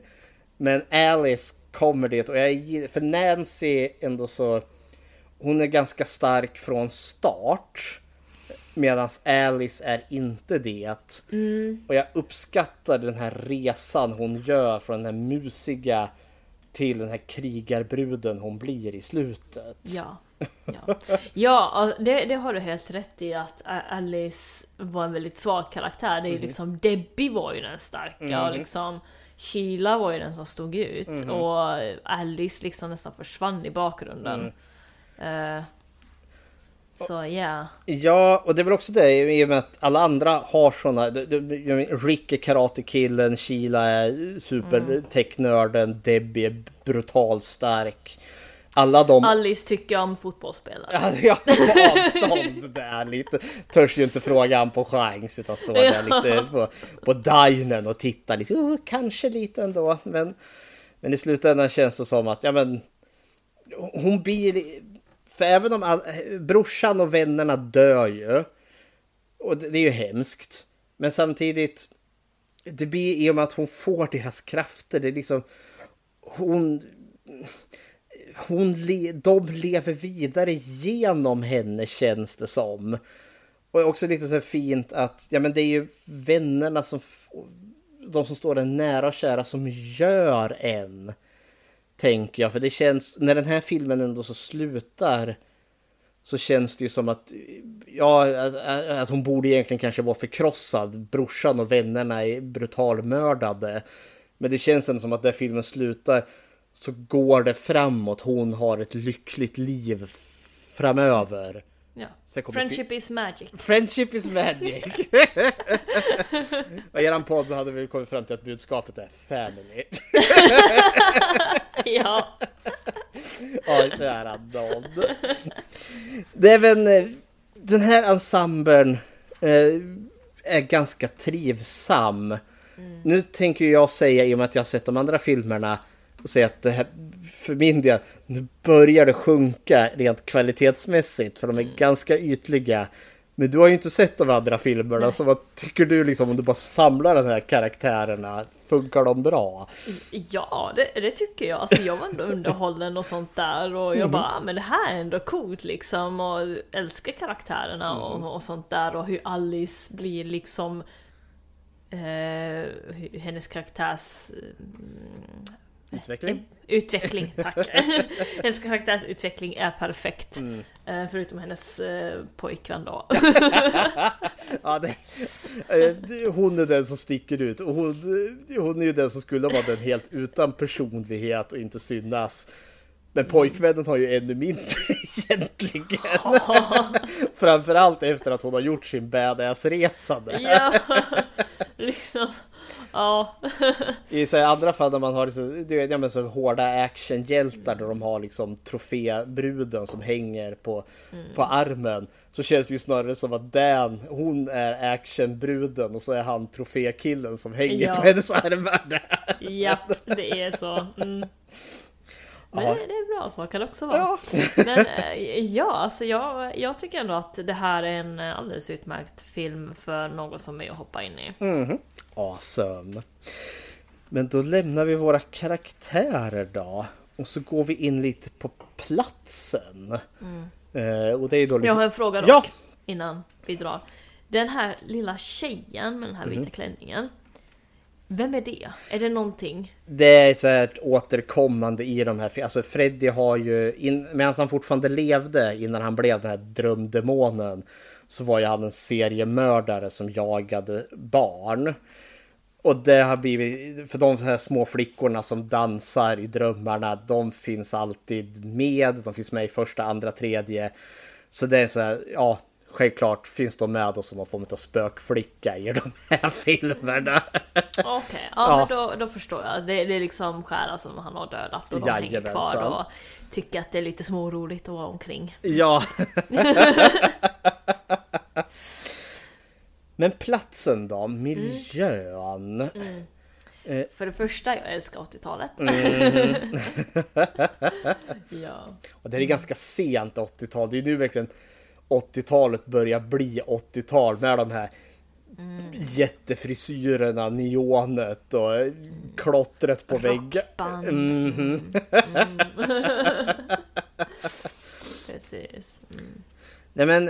Men Alice kommer dit och jag För Nancy ändå så... Hon är ganska stark från start. Medan Alice är inte det. Och jag uppskattar den här resan hon gör från den här musiga till den här krigarbruden hon blir i slutet. Ja. Ja, ja det, det har du helt rätt i att Alice var en väldigt svag karaktär. Det är ju liksom Debbie var ju den starka och liksom Sheila var ju den som stod ut och Alice liksom nästan försvann i bakgrunden. Eh, så ja. Ja, och det är väl också det i och med att alla andra har såna. Rick är karatekillen, Sheila är supertechnörden, Debbie är brutal stark. Alla de... Alice tycker om fotbollsspelare. Ja, på avstånd där lite. Törs ju inte fråga han på chans utan står där lite på, på dinen och tittar lite. Oh, kanske lite ändå. Men, men i slutändan känns det som att ja, men, hon blir... För även om all, brorsan och vännerna dör ju. Och det, det är ju hemskt. Men samtidigt. Det blir i och med att hon får deras krafter. Det är liksom. Hon hon le, de lever vidare genom henne känns det som. Och också lite så här fint att ja, men det är ju vännerna som de som står en nära och kära som gör en. Tänker jag, för det känns när den här filmen ändå så slutar så känns det ju som att ja, att, att hon borde egentligen kanske vara förkrossad. Brorsan och vännerna är brutalmördade. Men det känns ändå som att där filmen slutar så går det framåt. Hon har ett lyckligt liv framöver. Ja. Friendship is magic. Friendship is magic. Och i eran podd så hade vi kommit fram till att budskapet är family. ja. Ja, kära nån. Det är väl eh, den här ensemblen eh, är ganska trivsam. Nu tänker jag säga i och med att jag har sett de andra filmerna och säga att det här för min del nu börjar det sjunka rent kvalitetsmässigt för de är ganska ytliga. Men du har ju inte sett de andra filmerna så vad tycker du liksom om du bara samlar de här karaktärerna? Funkar de bra? Ja, det, det tycker jag. Alltså jag var ändå underhållen och sånt där och jag bara, ah, men det här är ändå coolt liksom och älskar karaktärerna och, och sånt där och hur Alice blir liksom eh, hennes karaktärs mm, Utveckling? Utveckling, tack. hennes karaktärsutveckling är perfekt. Eh, Förutom hennes eh, pojkvän då. Ja, det, eh, hon är den som sticker ut och hon, hon är ju den som skulle vara den helt utan personlighet och inte synas. Men pojkvännen har ju ännu mindre egentligen. Framförallt efter att hon har gjort sin badass-resa ja, liksom. Ja. I så andra fall där man har liksom, du vet, ja, men så hårda actionhjältar där de har liksom trofébruden som hänger på, på armen. Så känns det ju snarare som att Dan, hon är actionbruden och så är han trofékillen som hänger Ja. på hennes armar. Japp, det är så. Mm. Men det, det är bra, så kan det också vara. Ja. Men eh, ja, alltså jag, jag tycker ändå att det här är en alldeles utmärkt film för någon som är att hoppa in i. Mhm. Awesome. Men då lämnar vi våra karaktärer då. Och så går vi in lite på platsen. Eh, och det är då Jag liksom... har en fråga dock, Ja! innan vi drar. Den här lilla tjejen med den här vita klänningen. Vem är det? Är det någonting? Det är så här återkommande i de här Alltså Freddy har ju, in, medan han fortfarande levde innan han blev den här drömdemonen. Så var ju han en seriemördare som jagade barn. Och det har blivit, för de här små flickorna som dansar i drömmarna, de finns alltid med. De finns med i första, andra, tredje. Så det är så här, ja, självklart finns de med och som någon form av spökflicka i de här filmerna. Okej, ja, Ja. men då, då förstår jag. Det, det är liksom själar som han har dödat och de hänger kvar Jajamensan. och tycker att det är lite småroligt att vara omkring. Ja. Men platsen då? Miljön? För det första, jag älskar 80-talet. Mm. ja. Och det är ganska sent 80-tal. Det är nu verkligen 80-talet börjar bli 80-tal med de här jättefrisyrerna, neonet och klottret på väggen. Mhm. Precis. Mm. Nej men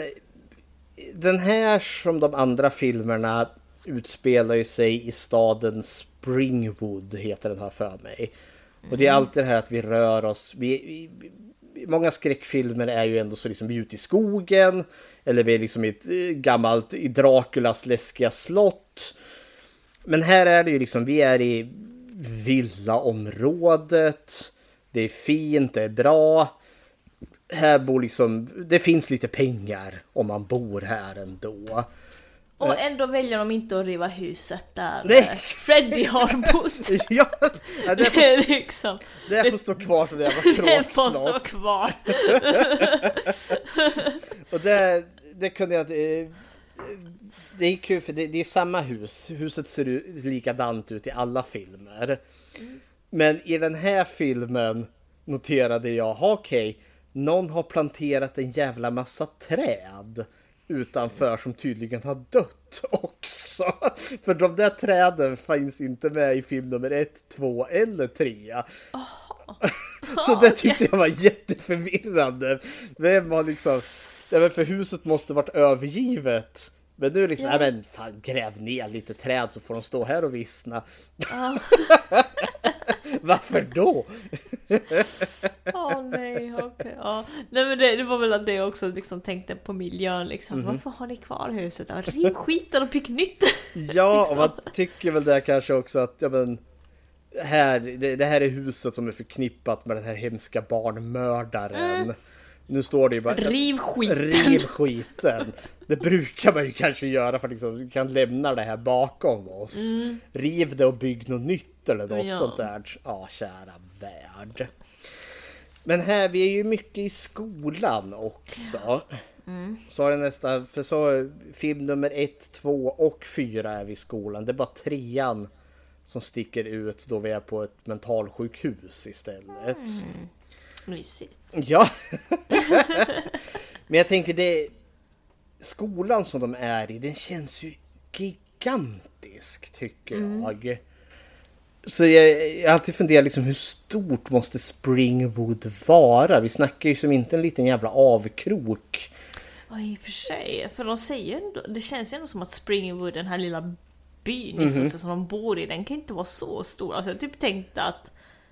den här som de andra filmerna utspelar ju sig i staden Springwood heter den här för mig. Och det är alltid det här att vi rör oss. Vi, vi, många skräckfilmer är ju ändå så liksom vi är ute i skogen. Eller vi är liksom i ett eh, gammalt, i Draculas läskiga slott. Men här är det ju liksom, vi är i villaområdet. Det är fint, det är bra. Här bor liksom, det finns lite pengar om man bor här ändå. Och ändå väljer de inte att riva huset där Nej. eh, Freddy har bott. Ja, det, får, liksom... det får stå kvar som det jävla Det får stå kvar. Och det, det kunde jag... eh, Det är kul för det, det är samma hus. Huset ser ut likadant ut i alla filmer. Men i den här filmen noterade jag, okej, någon har planterat en jävla massa träd utanför som tydligen har dött också. För de där träden finns inte med i film nummer ett, två eller tre. Så det tyckte jag var jätteförvirrande. Vem har liksom... Ja, för huset måste varit övergivet. Men nu är liksom, Ja. men fan gräv ner lite träd så får de stå här och vissna. Varför då? Åh nej, okej. ja. Nej men det, det var väl att det också liksom tänkte på miljön liksom. Mhm. Varför har ni kvar huset? Ja, riv skiten och bygg nytt! Ja, och Liksom. man tycker väl där kanske också att, ja men... Här, det, det här är huset som är förknippat med den här hemska barnmördaren. Nu står det ju bara... Riv skiten! Riv skiten! Det brukar man ju kanske göra för att liksom, vi kan lämna det här bakom oss. Mm. Riv det och bygg något nytt eller något Ja. sånt där. Ja, kära värld. Men här, vi är ju mycket i skolan också. Mm. Så det nästa, för så film nummer ett, två och fyra är vi i skolan. Det är bara trean som sticker ut då vi är på ett mentalsjukhus istället. Mm. Mysigt. Ja. Men jag tänker det skolan som de är i, den känns ju gigantisk tycker jag. Så jag, jag har alltid funderat liksom hur stort måste Springwood vara? Vi snackar ju som inte en liten jävla avkrok. Ja, i och för sig. För de säger ändå, det känns ju ändå som att Springwood, den här lilla byn stort sett som de bor i, den kan inte vara så stor. Alltså jag typ tänkte att,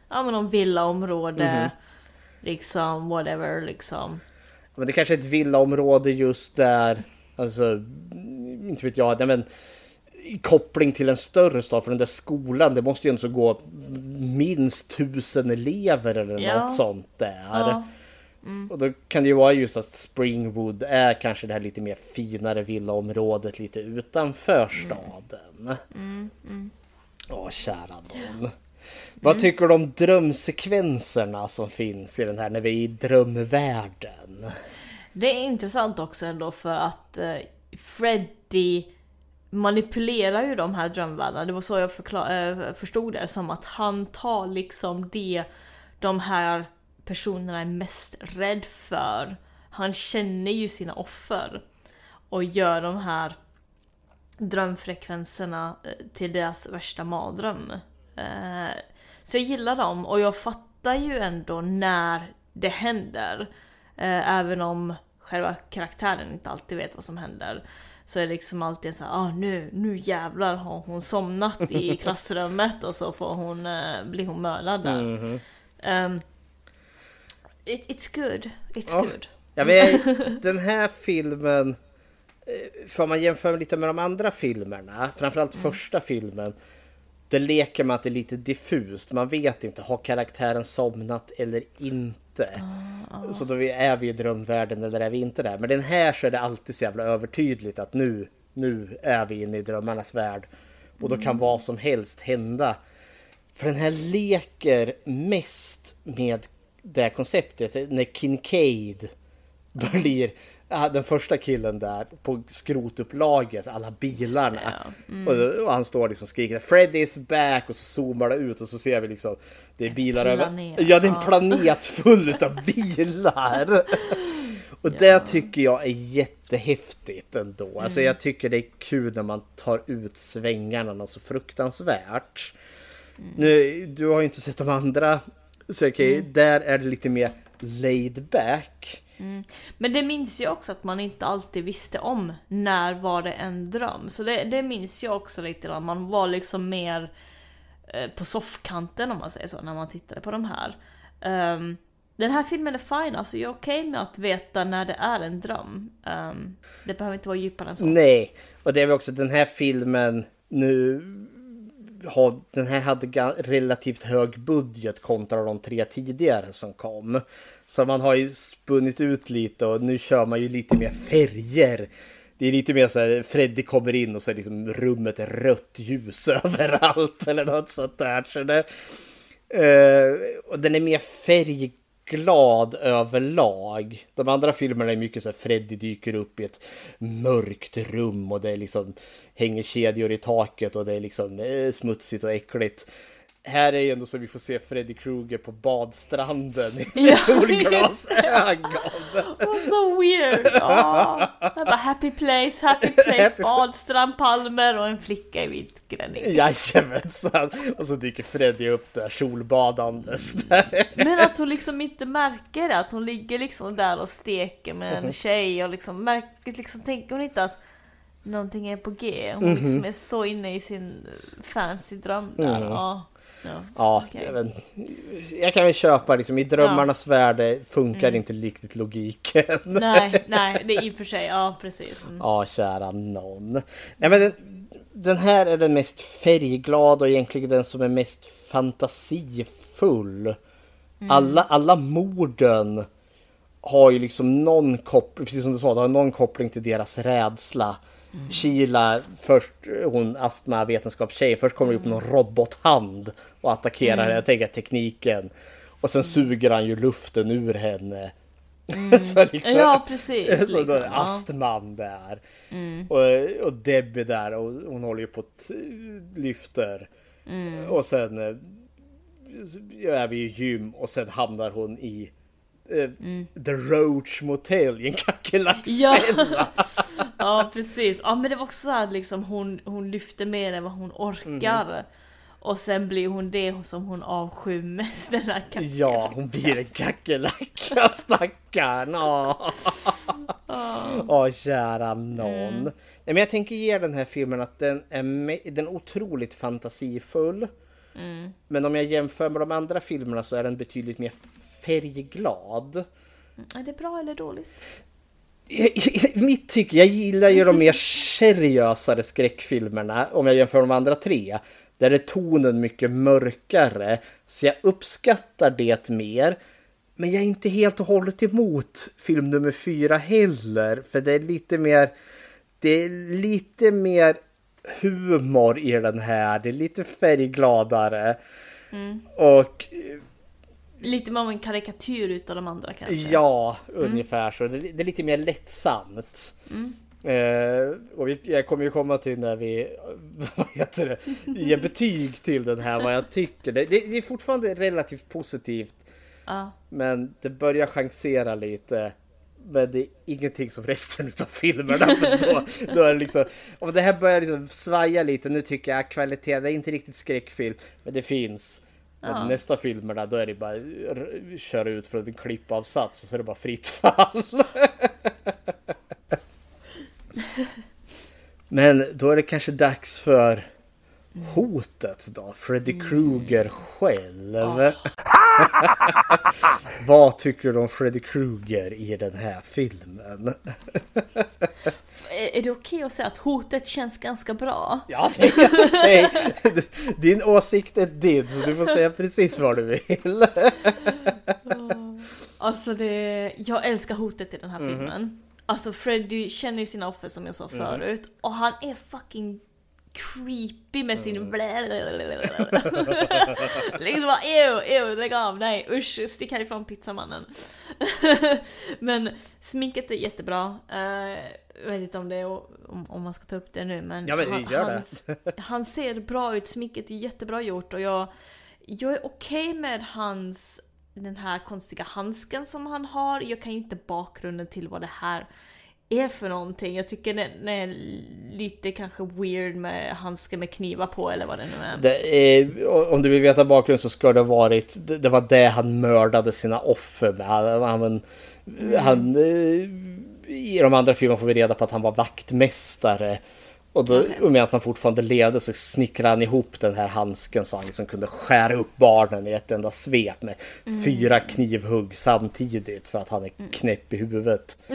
ja men någon villaområde, Mhm. Liksom whatever liksom. Men det kanske är ett villaområde just där, alltså inte vet jag, nej men i koppling till en större stad för den där skolan, det måste ju ändå gå minst tusen elever eller Ja. något sånt där. Ja. Och då kan det ju vara just att Springwood är kanske det här lite mer finare villaområdet lite utanför staden. Mm, mm. Åh, kära nån. Vad tycker du om drömsekvenserna som finns i den här när vi är i drömvärlden? Det är intressant också ändå för att eh, Freddy manipulerar ju de här drömvärldarna. Det var så jag eh, förstod det, som att han tar liksom det de här personerna är mest rädd för. Han känner ju sina offer och gör de här drömfrekvenserna eh, till deras värsta mardröm. Eh, Så jag gillar dem och jag fattar ju ändå när det händer. Eh, Även om själva karaktären inte alltid vet vad som händer. Så är det liksom alltid så här, ah, nu, nu jävlar har hon somnat i klassrummet och så får hon, eh, blir hon mördad där. Mhm. Um, it, it's good, it's Ja. good. Ja, men den här filmen, eh, får man jämföra lite med de andra filmerna, framförallt första filmen, det leker man att det är lite diffust. Man vet inte, har karaktären somnat eller inte? Så då är vi i drömvärlden eller är vi inte där? Men den här så är det alltid så jävla övertydligt att nu, nu är vi inne i drömmarnas värld. Och då kan Mm. vad som helst hända. För den här leker mest med det konceptet när Kincaid blir den första killen där på skrotupplaget, alla bilarna. Mm. Och, och han står liksom och skriker Freddy is back och så zoomar det ut och så ser vi liksom det är bilar över. Ja, det är en ja. planet full av bilar. Och det tycker jag är jättehäftigt ändå. Alltså Mm. jag tycker det är kul när man tar ut svängarna något så fruktansvärt. Nu, du har ju inte sett de andra. Så Mm. där är det lite mer laid back. Mm. Men det minns jag också att man inte alltid visste om när var det en dröm. Så det, det minns jag också lite grann. Man var liksom mer eh, på soffkanten om man säger så när man tittade på de här. Um, den här filmen är fine, alltså jag är okej med att veta när det är en dröm. Um, det behöver inte vara djupare än så. Nej, och det är väl också den här filmen nu har, den här hade relativt hög budget kontra de tre tidigare som kom. Så man har ju spunnit ut lite och nu kör man ju lite mer färger. Det är lite mer så här, Freddy kommer in och så är liksom rummet är rött ljus överallt eller något sånt där. Så det, eh, och den är mer färgglad överlag. De andra filmerna är mycket så här Freddy dyker upp i ett mörkt rum och det är liksom hänger kedjor i taket och det är liksom eh, smutsigt och äckligt. Här är ju ändå så vi får se Freddy Krueger på badstranden i solglasögon. Oh, so weird! Ja. Jag bara happy place, happy place, Happy- badstrand, palmer och en flicka i vit klänning. Jajamensan! Och så dyker Freddy upp där solbadandes. Där. Men att hon liksom inte märker det, att hon ligger liksom där och steker med en Mhm. tjej och liksom märker, liksom tänker hon inte att någonting är på G. Hon liksom Mhm. är så inne i sin fancy dröm där. Mm. Ja, ja, Ja, okej. jag, vet, jag kan väl köpa liksom i drömmarnas värld funkar Mm. inte riktigt logiken. Nej, nej, det är i och för sig, ja precis. Mm. Ja, kära någon. Nej, men den, den här är den mest färgglada och egentligen den som är mest fantasifull. Mm. Alla, alla morden har ju liksom någon koppling, precis som du sa, det har någon koppling till deras rädsla. Kila, först hon astmavetenskapstjej, först kommer det upp någon robothand och attackerar henne. Jag tänker tekniken. Och sen suger han ju luften ur henne. så liksom, Ja, precis, Så liksom, ja. astman där. Och, och Debbie där och hon håller ju på att lyfter. Och sen eh, är vi i gym och sen hamnar hon i eh, The Roach Motel i en kackerlacksfälla. Ja. ja, precis. Ja, men det var också så att liksom hon, hon lyfter mer än vad hon orkar. Mhm. Och sen blir hon det som hon avskyr mest, den här kackerlackan. Ja, hon blir en kackerlacka, stackarn. Åh, Åh, kära nån. Nej, men jag tänker ge den här filmen att den är, den är otroligt fantasifull. Men om jag jämför med de andra filmerna så är den betydligt mer färgglad. Är det bra eller dåligt? Mitt tycke, jag gillar ju de mer seriösare skräckfilmerna om jag jämför de andra tre. Där är tonen mycket mörkare. Så jag uppskattar det mer. Men jag är inte helt och hållet emot film nummer fyra heller. För det är lite mer... Det är lite mer humor i den här. Det är lite färggladare. Och Lite mer av en karikatyr utav de andra kanske? Ja, ungefär så. Det, det är lite mer lättsamt. Eh, och vi, jag kommer ju komma till när vi vad heter det, ger betyg till den här, vad jag tycker. Det, det, det är fortfarande relativt positivt. Ja. Men det börjar chansera lite. Men det är ingenting som resten av filmerna. Då, då är det liksom, om det här börjar liksom svaja lite. Nu tycker jag kvaliteten, det är inte riktigt skräckfilm. Men det finns. Ja. nästa filmerna då är det bara köra ut från en klippavsats och så är det bara fritt fall. Men då är det kanske dags för hotet då. Freddy Krueger själv. Vad tycker du om Freddy Krueger i den här filmen? Är, är det okej att säga att hotet känns ganska bra? Ja, det är helt okej. Din åsikt är din, så du får säga precis vad du vill. Alltså det, jag älskar hotet i den här Mhm. filmen. Alltså Freddy känner ju sina offer som jag sa förut. Och han är fucking creepy med sin Mm. Liksom bara ew, ew, lägg av, nej usch, stick härifrån pizzamannen. men sminket är jättebra. Uh, jag vet inte om det är, om, om man ska ta upp det nu men, Ja, men han, hans, han ser bra ut, sminket är jättebra gjort och jag, jag är okej med hans den här konstiga handsken som han har. Jag kan ju inte bakgrunden till vad det här är för någonting. Jag tycker den är lite kanske weird med handske med knivar på eller vad det nu är. Det är, om du vill veta bakgrunden så ska det varit, det, var det han mördade sina offer med. Han, han, han, eh, I de andra filmerna får vi reda på att han var vaktmästare. Och då, och medan han fortfarande levde så snickrade han ihop den här handsken så han liksom kunde skära upp barnen i ett enda svep med fyra knivhugg samtidigt för att han är knäpp i huvudet.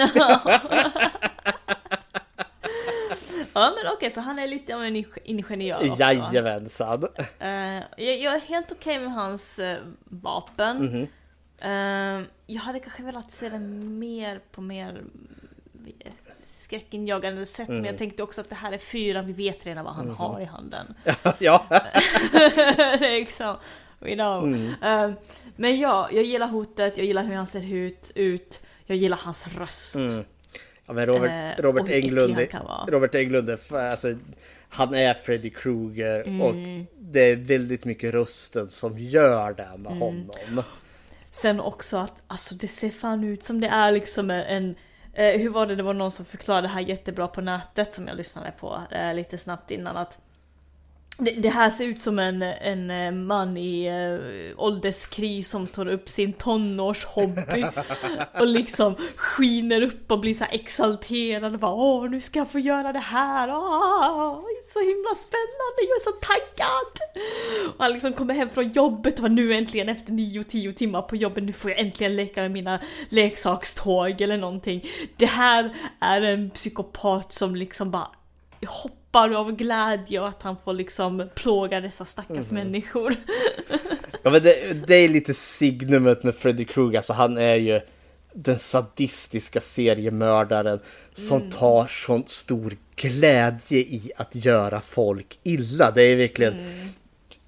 Ja men okej, så han är lite av en ing- ingenjör också. Jajamensan. Eh, jag, jag är helt okej med hans eh, vapen. Mhm. Eh, jag hade kanske velat se den mer på mer skräckinjagande sätt. Men Mm. jag tänkte också att det här är fyra, vi vet redan vad han Mhm. har i handen. ja. liksom, we know. Mm. Eh, men ja, jag gillar hotet, jag gillar hur han ser ut, ut jag gillar hans röst. Mm. Ja, men Robert, Eh, Robert Englund. Robert Englund är, alltså, han är Freddy Krueger Mm. och det är väldigt mycket rösten som gör det med Mm. honom. Sen också att alltså det ser fan ut som det är liksom en, Eh, hur var det, det var någon som förklarade det här jättebra på nätet som jag lyssnade på eh, lite snabbt innan att det, det här ser ut som en, en eh, man i eh, ålderskris som tar upp sin tonårshobby och liksom skiner upp och blir så exalterad och bara åh nu ska jag få göra det här, åh, så himla spännande, jag är så taggad! Och han liksom kommer hem från jobbet och bara, nu äntligen efter 9-10 timmar på jobbet, nu får jag äntligen leka med mina leksakståg eller någonting. Det här är en psykopat som liksom bara hoppar av glädje och att han får liksom plåga dessa stackars människor. Ja, men det, det är lite signumet med Freddy Krueger, alltså han är ju den sadistiska seriemördaren som tar sån stor glädje i att göra folk illa. Det är verkligen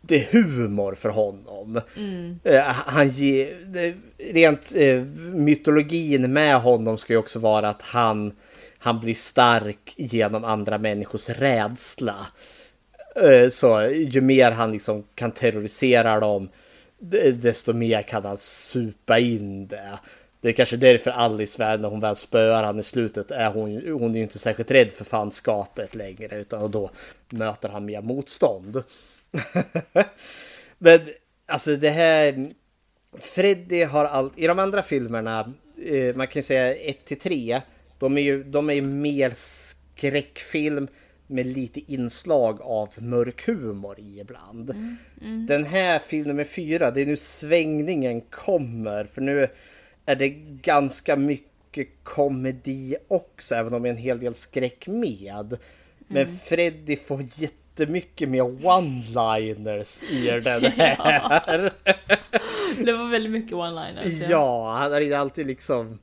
det är humor för honom. Eh, han ger, det, rent eh, mytologin med honom ska ju också vara att han, han blir stark genom andra människors rädsla. Eh, så ju mer han liksom kan terrorisera dem, desto mer kan han supa in det. Det är kanske därför Alice väl när hon väl spöar han i slutet är hon, hon är ju inte särskilt rädd för fanskapet längre utan då möter han mer motstånd. Men alltså det här Freddy har allt i de andra filmerna eh, man kan säga 1 till 3 de är ju de är mer skräckfilm med lite inslag av mörk humor i ibland. Den här film nummer fyra, det är nu svängningen kommer för nu är det ganska mycket komedi också även om det är en hel del skräck med. Men Freddy får jättemycket mer one-liners i den här. Det var väldigt mycket one-liners. Ja, han är alltid liksom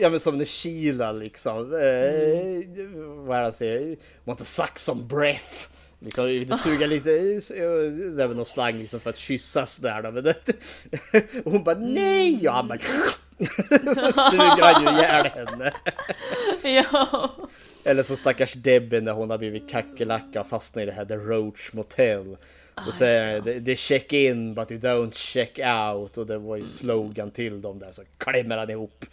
Ja men som när Sheila liksom eh, Vad är det han säger? Want to suck some breath. Liksom suga lite Det är väl någon slang liksom för att kyssas där då men det, och Hon bara nej! Och han bara Så suger han ju ihjäl henne. Ja. Eller så stackars Debbie när hon har blivit kackerlacka och fastnat i det här The Roach Motel. Då säger han det check in but you don't check out. Och det var ju slogan till dem där så klämmer han ihop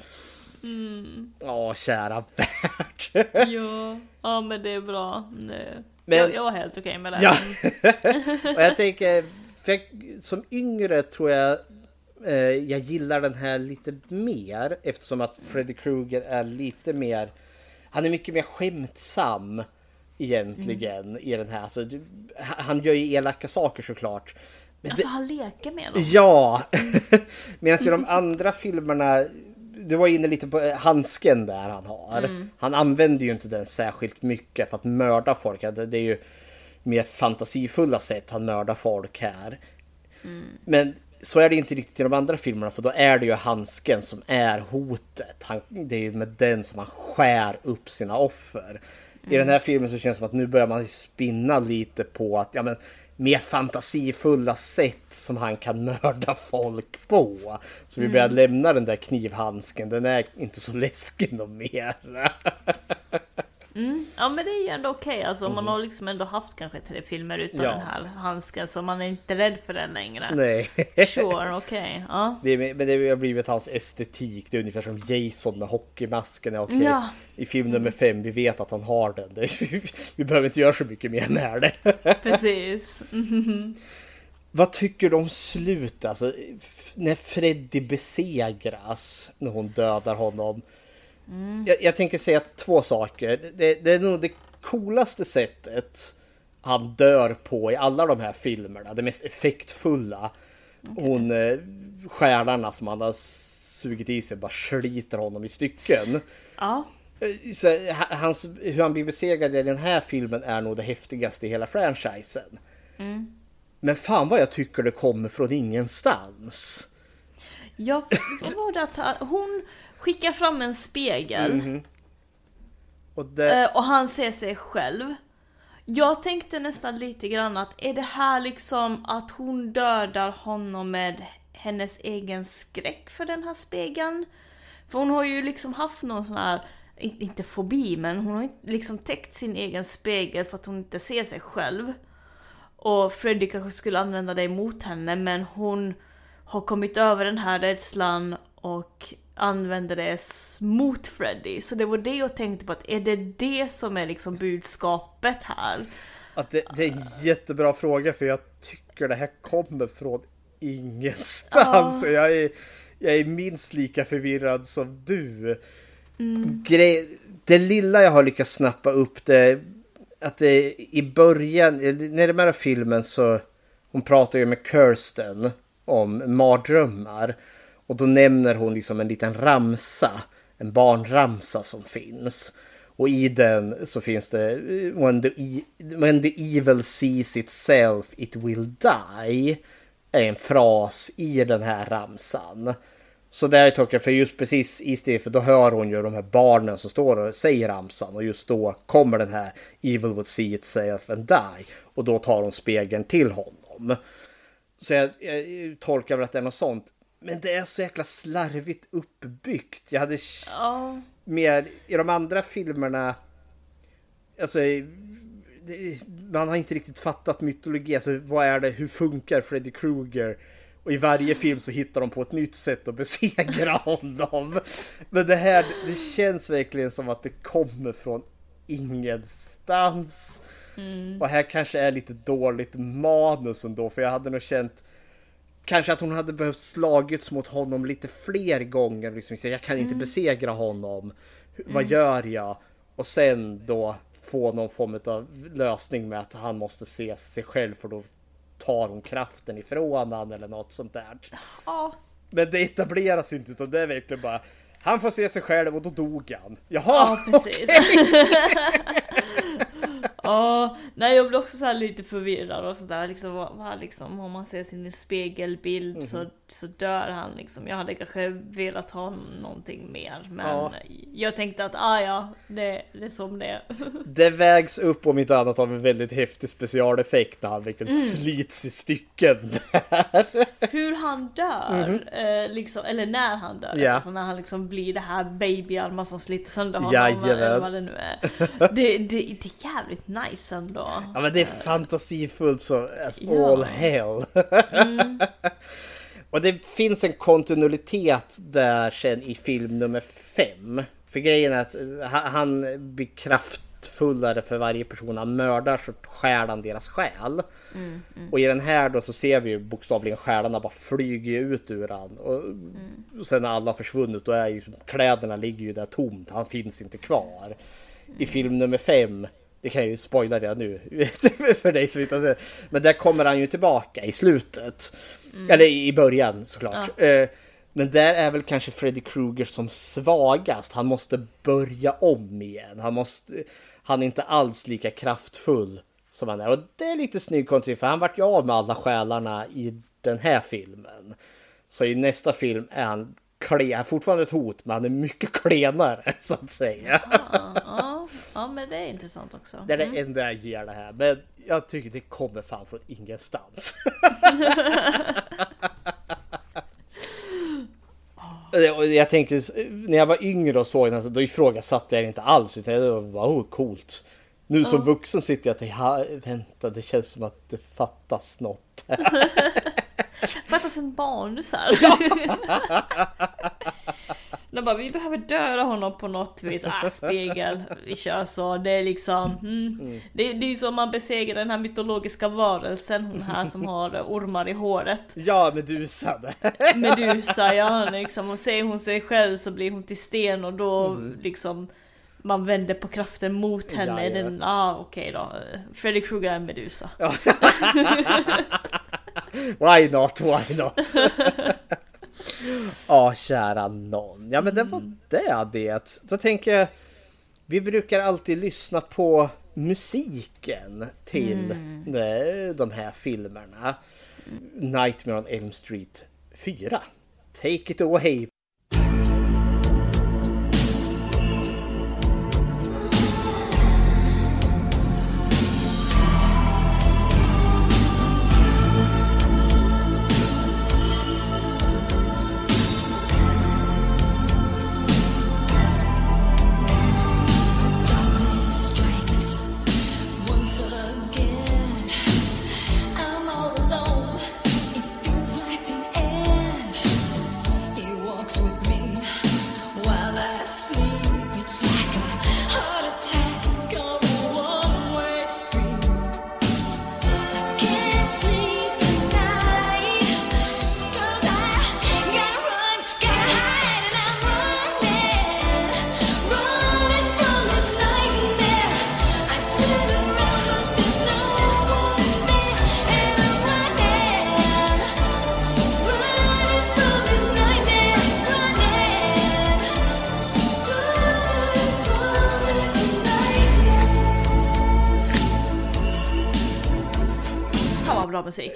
Ja, kära värld. ja. Ja men det är bra. Det... Men- jag, jag var helt okej med det. Ja. och jag tänker, jag, som yngre tror jag eh, jag gillar den här lite mer eftersom att Freddy Krueger är lite mer, han är mycket mer skämtsam egentligen i den här. Alltså, du, han gör ju elaka saker såklart. Men Alltså han leker med dem. Ja! Medan i de andra filmerna du var inne lite på eh, handsken där han har. Han använder ju inte den särskilt mycket för att mörda folk. Det är ju mer fantasifulla sätt han mördar folk här. Men så är det inte riktigt i de andra filmerna för då är det ju handsken som är hotet. Han, det är ju med den som han skär upp sina offer. I den här filmen så känns det som att nu börjar man spinna lite på att ja, men, mer fantasifulla sätt som han kan mörda folk på. Så vi börjar lämna den där knivhandsken. Den är inte så läskig någon mer. Ja men det är ju ändå okej alltså. Man har liksom ändå haft kanske tre filmer utan Ja. den här handsken så man är inte rädd för den längre. Nej. Sure, okej. Ja. Det är, men det har blivit hans estetik. Det är ungefär som Jason med hockeymasken. Ja, okej. Ja. I film nummer fem, vi vet att han har den. Det, vi behöver inte göra så mycket mer med det. Precis. Vad tycker du om slutet? Alltså, när Freddy besegras, när hon dödar honom. Jag, jag tänker säga två saker. Det, det är nog det coolaste sättet han dör på i alla de här filmerna. Det mest effektfulla. Hon, eh, stjärnorna som han har sugit i sig bara sliter honom i stycken. Ja. Eh, Så, ha- hans, hur han blir besegrad i den här filmen är nog det häftigaste i hela franchisen. Men fan vad jag tycker det kommer från ingenstans. Ja, vad var det att hon skickar fram en spegel Mhm. Och det, eh, och han ser sig själv. Jag tänkte nästan lite grann att är det här liksom att hon dödar honom med hennes egen skräck för den här spegeln? För hon har ju liksom haft någon sån här, in- inte fobi, men hon har inte liksom täckt sin egen spegel för att hon inte ser sig själv. Och Freddy kanske skulle använda det emot henne men hon har kommit över den här rädslan och använder det mot Freddy. Så det var det jag tänkte på att är det det som är liksom budskapet här? att det, det är en jättebra fråga för jag tycker det här kommer från ingenstans. Och jag, är, jag är minst lika förvirrad som du. Grej, det lilla jag har lyckats snappa upp det att det i början, närmare filmen så hon pratar ju med Kirsten om mardrömmar. Och då nämner hon liksom en liten ramsa, en barnramsa som finns. Och i den så finns det eh, when the, e- when the evil sees itself it will die. Är en fras i den här ramsan. Så det är jag för just precis i det för då hör hon ju de här barnen som står och säger ramsan och just då kommer den här Evil would see itself and die och då tar hon spegeln till honom. Så jag, jag tolkar väl att det är något sånt. Men det är så jäkla slarvigt uppbyggt. Jag hade Ja. mer i de andra filmerna. Alltså, man har inte riktigt fattat mytologi. Alltså, vad är det? Hur funkar Freddy Krueger? Och i varje film så hittar de på ett nytt sätt att besegra honom. Men det här, det känns verkligen som att det kommer från ingenstans. Och här kanske är lite dåligt manus ändå, för jag hade nog känt Kanske att hon hade behövt slagits mot honom lite fler gånger. Liksom, jag kan inte besegra honom. Hur- Vad gör jag? Och sen då få någon form av lösning med att han måste se sig själv för då tar hon kraften ifrån han eller något sånt där. Ja. Men det etableras inte utan det är verkligen bara han får se sig själv och då dog han. Jaha! Ja, precis. Ja, nej jag blir också så här lite förvirrad och sådär liksom, vad, liksom, om man ser sin spegelbild så, mhm så dör han liksom. Jag hade kanske velat ha någonting mer men Ja. jag tänkte att ah ja, det, det är som det är. Det vägs upp om inte annat av en väldigt häftig specialeffekt när han verkligen slits i stycken. Hur han dör, eh, liksom, eller när han dör. Ja. alltså när han liksom blir det här babyarmar som sliter sönder honom Jajamän. eller vad det nu är. Det, det, det är jävligt nice ändå. Ja men det är fantasifullt så as Ja. Mm. all hell. Och det finns en kontinuitet där sen i film nummer fem. För grejen är att eh, ha- han blir kraftfullare för varje person han mördar så stjäl han deras själ. Mm, Och i den här då så ser vi ju bokstavligen själarna bara flyger ut ur han. Och, Mm. och sen när alla försvunnit då är ju kläderna ligger ju där tomt. Han finns inte kvar. I film nummer fem det kan jag ju spoila redan nu för dig som inte har sett. Men där kommer han ju tillbaka i slutet. Eller i början såklart. Eh, Men där är väl kanske Freddy Krueger som svagast. Han måste börja om igen. Han, måste, han är inte alls lika kraftfull som han är. Och det är lite snygg kontring för han vart ju av med alla själarna i den här filmen. Så i nästa film är han klen, fortfarande ett hot men han är mycket klenare så att säga. Ja, ja men det är intressant också. Det är det enda jag ger det här. Men jag tycker det kommer fan från ingenstans. Jag tänkte när jag var yngre och såg den så då ifrågasatte jag det inte alls. Utan det var oh, coolt. Nu som vuxen sitter jag och tänker, "Ha, vänta det känns som att det fattas något. Fattas en manus här. De bara, vi behöver döda honom på något vis. Ah, spegel, vi kör så. Det är liksom, mm. det, det är ju så man besegrar den här mytologiska varelsen, hon här som har ormar i håret. Ja, Medusan. Medusa, ja liksom. Och ser hon sig själv så blir hon till sten och då liksom man vänder på kraften mot henne. Ja, ja. Den, ah, okej då. Freddy Krueger är en Medusa. Why not, why not? Ja, kära någon. Ja, men det var det det. Då tänker jag, vi brukar alltid lyssna på musiken till de- de här filmerna. Nightmare on Elm Street 4. Take it away.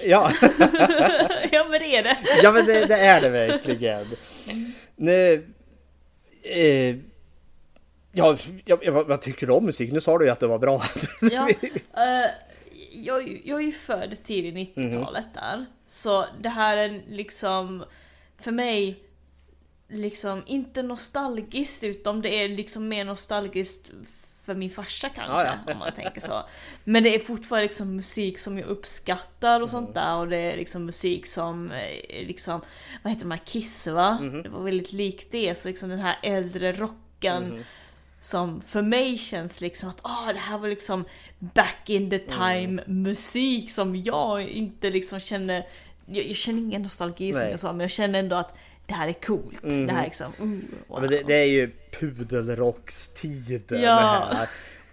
Ja, ja men det är det. ja men det, det är det verkligen. Nej, eh, ja, jag, jag, vad tycker du om musik? Nu sa du ju att det var bra. Ja, eh, jag, jag är ju född tidigt Mhm. 90-talet där. Så det här är liksom, för mig, liksom inte nostalgiskt utom det är liksom mer nostalgiskt för min farsa kanske, Ja, ja. om man tänker så. Men det är fortfarande liksom musik som jag uppskattar och sånt där och det är liksom musik som, eh, liksom, vad heter de här, Kiss va? Mhm. Det var väldigt likt det, så liksom den här äldre rocken Mhm. som för mig känns liksom att ah det här var liksom back in the time musik som jag inte liksom känner jag, jag känner ingen nostalgi som Nej. jag sa men jag känner ändå att det här är coolt. Mhm. Det här är liksom, uh, Ja, wow. men det, det är ju pudelrockstiden Ja. det här.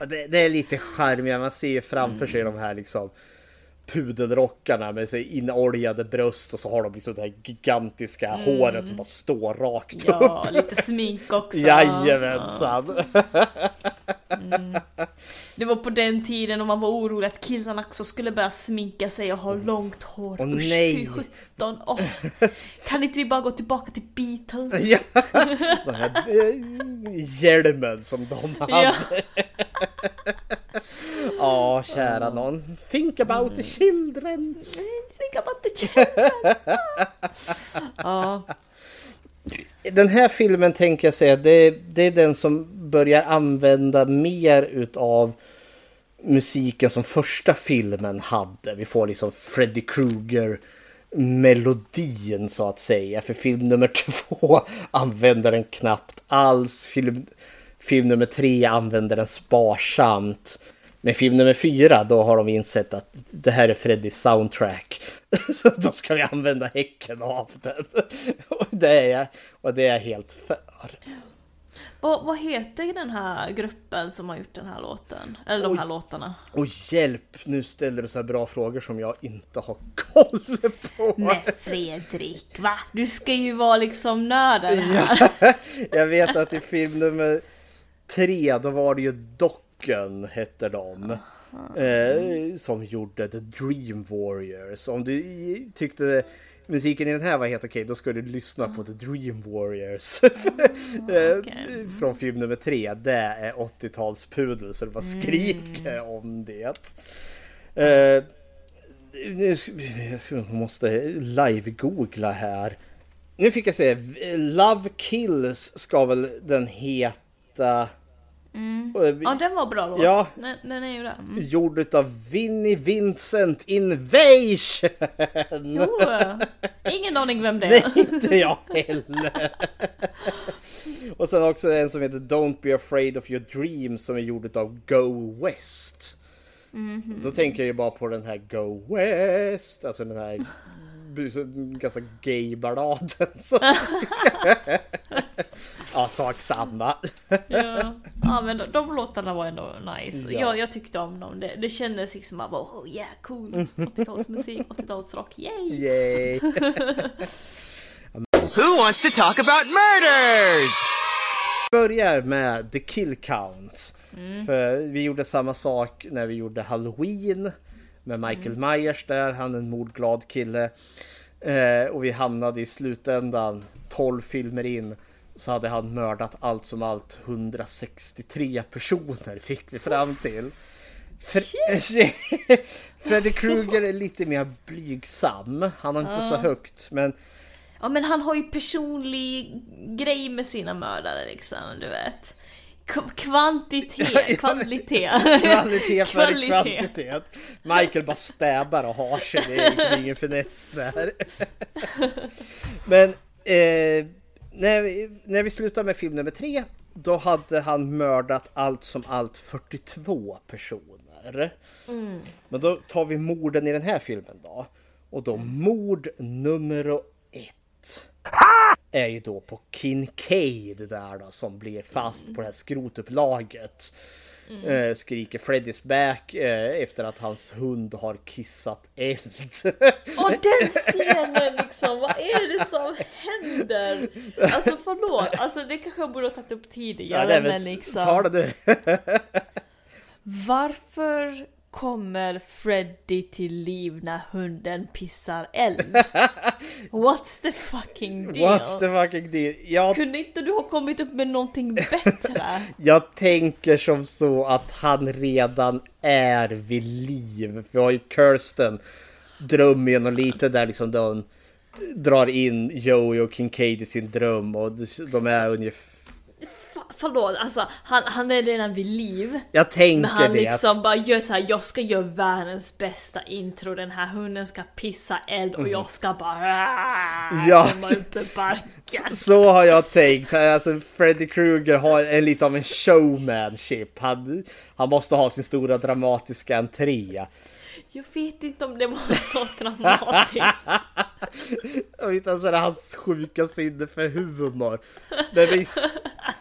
Det, det är lite charmigt, man ser ju framför sig de här liksom pudelrockarna med sig inoljade bröst och så har de liksom det här gigantiska håret som bara står rakt Ja, upp. lite smink också. Jajamensan! Det var på den tiden om man var orolig att killarna också skulle börja sminka sig och ha långt hår. Åh, Usch, nej. fy sjutton. Åh. Kan inte vi bara gå tillbaka till Beatles? Ja. Den här eh, hjälmen som de hade. Ja. Ja, kära någon. Think about the children. Think about the children. ja. Den här filmen tänker jag säga, det, det är den som börjar använda mer utav musiken som första filmen hade. Vi får liksom Freddy Krueger melodin så att säga. För film nummer två använder den knappt alls. Film, film nummer tre använder den sparsamt. Men film nummer fyra då har de insett att det här är Freddys soundtrack. Så då ska vi använda häcken av den. Och det är jag, och det är jag helt för. Vad, vad heter den här gruppen som har gjort den här låten? Eller de Oj. här låtarna? Och hjälp, nu ställer du så här bra frågor som jag inte har koll på. Men Fredrik, va? Du ska ju vara liksom nörden här. Ja, jag vet att i film nummer tre då var det ju Docken hette de. Eh, som gjorde The Dream Warriors. Om du tyckte musiken i den här var helt okej då ska du lyssna på The Dream Warriors. Eh, Från film nummer tre. Det är 80-talspudel så det bara skriker om det. Eh, nu jag måste live-googla här. Nu fick jag säga Love Kills ska väl den heta. Och, eh, Ja, den var bra låt. Ja. Den, den är ju det. Mm. Gjord utav Vinnie Vincent Invasion! Jo, ingen aning vem det Nej, är. inte jag heller. Och sen också en som heter Don't be afraid of your dreams som är gjord utav Go West. Mhm. Då tänker jag ju bara på den här Go West, alltså den här ganska gay-balladen. Så- ja, sak samma. Ja. ja, men de, de låtarna var ändå nice. Ja. Jag, jag tyckte om dem. Det, det kändes liksom bara oh yeah cool. 80-talsmusik, 80-talsrock, yay! Yay! Who wants to talk about murders? börjar med The Kill Count. Mm. För vi gjorde samma sak när vi gjorde Halloween med Michael Myers där, han är en mordglad kille. Eh, och vi hamnade i slutändan 12 filmer in så hade han mördat allt som allt 163 personer fick vi fram till. Fre- Freddy Krueger är lite mer blygsam. Han har inte så Ja. högt men Ja men han har ju personlig grej med sina mördare liksom, du vet. Kvantitet, kvalitet. Kvalitet före Kvalitet. kvantitet. Michael bara stäbar och har sig. Det är liksom ingen finess där. Men eh, när, vi, när vi slutar med film nummer tre. Då hade han mördat allt som allt 42 personer. Mm. Men då tar vi morden i den här filmen då. Och då mord nummer ett. Är ju då på Kincaid där då som blir fast på det här skrotupplaget. Mm. Eh, skriker Freddys back eh, efter att hans hund har kissat eld. Och den scenen liksom, vad är det som händer? Alltså förlåt, alltså det kanske jag borde ha tagit upp tidigare nej, men liksom. Ta det du. Varför kommer Freddy till liv när hunden pissar eld? What's the fucking deal? What's the fucking deal? Jag, Kunde inte du ha kommit upp med någonting bättre? jag tänker som så att han redan är vid liv. Vi har ju Kirsten drömmen och lite där liksom där hon drar in Joey och Kincaid i sin dröm och de är ungefär... Förlåt, alltså han, han är redan vid liv. Jag tänker Men han det. liksom bara gör så här, jag ska göra världens bästa intro, den här hunden ska pissa eld och jag ska bara. Ja. komma upp i barken. Så har jag tänkt. Alltså Freddy Krueger har en lite av en showmanship. Han, han måste ha sin stora dramatiska entré. Jag vet inte om det var så dramatiskt. Jag vet inte, det är hans sjuka sinne för humor. Men visst,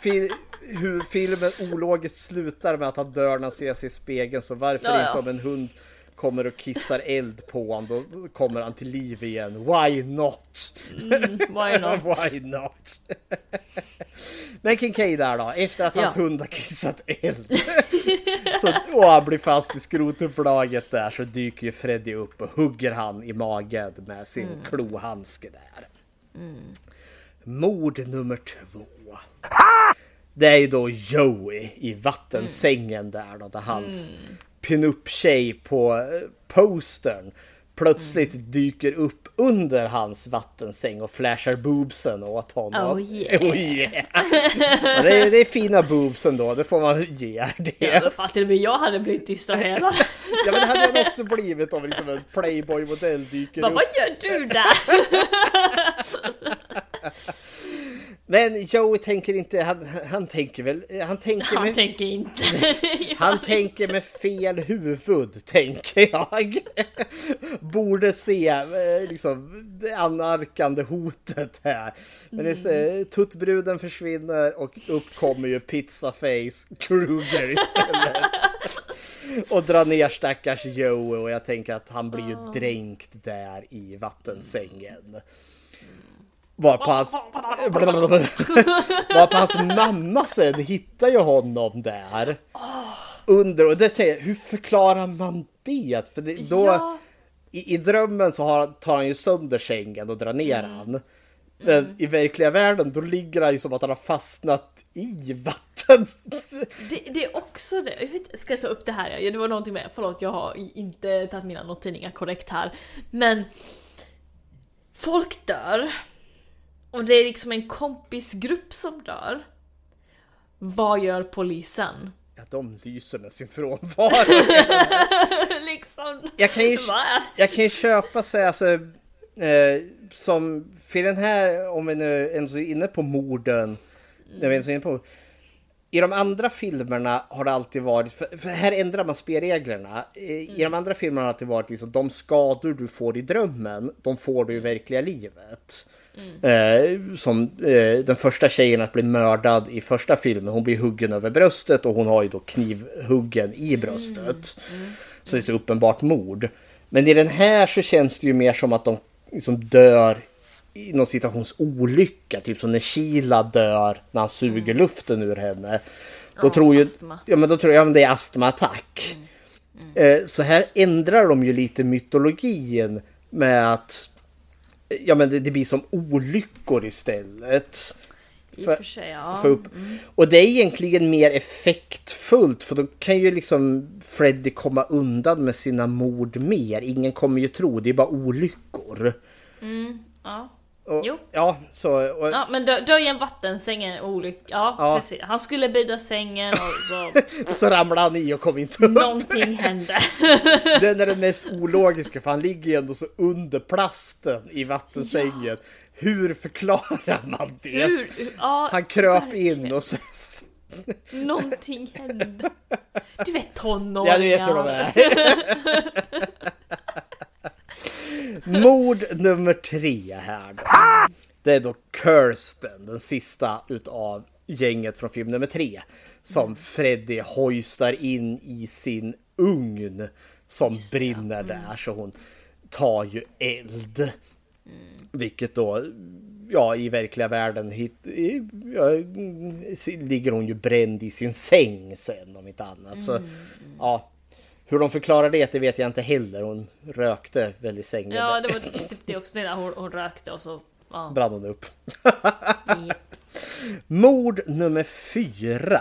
fil, hur filmen ologiskt slutar med att han dör när han ser sig i spegeln. Så varför Ja, ja. inte om en hund kommer och kissar eld på honom, då kommer han till liv igen. Why not? Mm, why not? Why not? Men Kincaid där då, efter att hans Ja. hund har kissat eld. så, och han blir fast i skrotuppdraget där så dyker ju Freddy upp och hugger han i magen med sin Mm. klohandske där. Mord nummer två. Det är ju då Joey i vattensängen där då, där hans pinup-tjej på eh, postern plötsligt dyker upp under hans vattensäng och flashar boobsen åt honom. Oh yeah. Oh yeah. Ja, det, är, det är fina boobsen då, det får man ge det. Alla fall till och med jag hade blivit distraherad. Ja men det hade han också blivit om liksom en playboy-modell dyker Bara, upp. vad gör du där? Men Joey tänker inte, han, han tänker väl, han tänker Han med, tänker inte. han tänker med fel huvud, tänker jag. Borde se eh, liksom det annarkande hotet här. Men det är, så, tuttbruden försvinner och upp kommer ju Pizzaface Kruger istället. Och drar ner stackars Joey och jag tänker att han blir ju dränkt där i vattensängen. Varpå hans, varpå hans mamma sen hittar ju honom där. Under, och det säger hur förklarar man det? För det, då, Ja. i, i drömmen så har, tar han ju sönder sängen och drar ner han. Men i verkliga världen då ligger han ju som att han har fastnat i vatten. Det, det är också det. Jag vet, ska jag ta upp det här? Det var någonting med. Förlåt, jag har inte tagit mina noteringar korrekt här. Men folk dör. Och det är liksom en kompisgrupp som dör. Vad gör polisen? Ja, de lyser med sin frånvaro. liksom. Jag kan ju, jag kan ju köpa sig alltså, eh, som för den här, om vi nu ens är inne på morden, när vi ens är inne på i de andra filmerna har det alltid varit, för, här ändrar man spelreglerna. I, I de andra filmerna har det alltid varit liksom de skador du får i drömmen, de får du i verkliga livet. Eh, som eh, den första tjejen att bli mördad i första filmen, hon blir huggen över bröstet och hon har ju då knivhuggen i bröstet. Så det är så uppenbart mord. Men i den här så känns det ju mer som att de liksom dör i någon situations olycka. Typ som när Sheila dör när han suger luften ur henne. Då Ja, tror ju, astma. ja men då tror jag att det är astmaattack. Eh, Så här ändrar de ju lite mytologin med att ja men det, det blir som olyckor istället. I och för sig, ja. för upp. Mm. Och det är egentligen mer effektfullt för då kan ju liksom Freddy komma undan med sina mord mer. Ingen kommer ju tro, det är bara olyckor. Mm, ja. Och, Jo. Ja, så... Och, Ja men dö, dö i en vattensäng är en olycka. Ja, Ja. precis. Han skulle bädda sängen och så så ramlar han i och kommer inte upp. någonting hände. Den är den mest ologiska för han ligger ju ändå så under plasten i vattensängen. Hur förklarar man det? Hur? Ja, Han kröp verkligen. in och så... Någonting hände. Du vet tonåringar. Ja, du vet hur de är. Mord nummer tre här då. Det är då Kirsten, den sista utav gänget från film nummer tre. Som Freddy hoistar in i sin ugn som brinner där. Så hon tar ju eld. Vilket då, ja i verkliga världen hit, ja, ligger hon ju bränd i sin säng sen om inte annat. Så, ja. Hur de förklarar det, det vet jag inte heller. Hon rökte väl i sängen. Ja, det var typ det också. När hon, hon rökte och så... Ja. brann hon upp. Mord nummer fyra.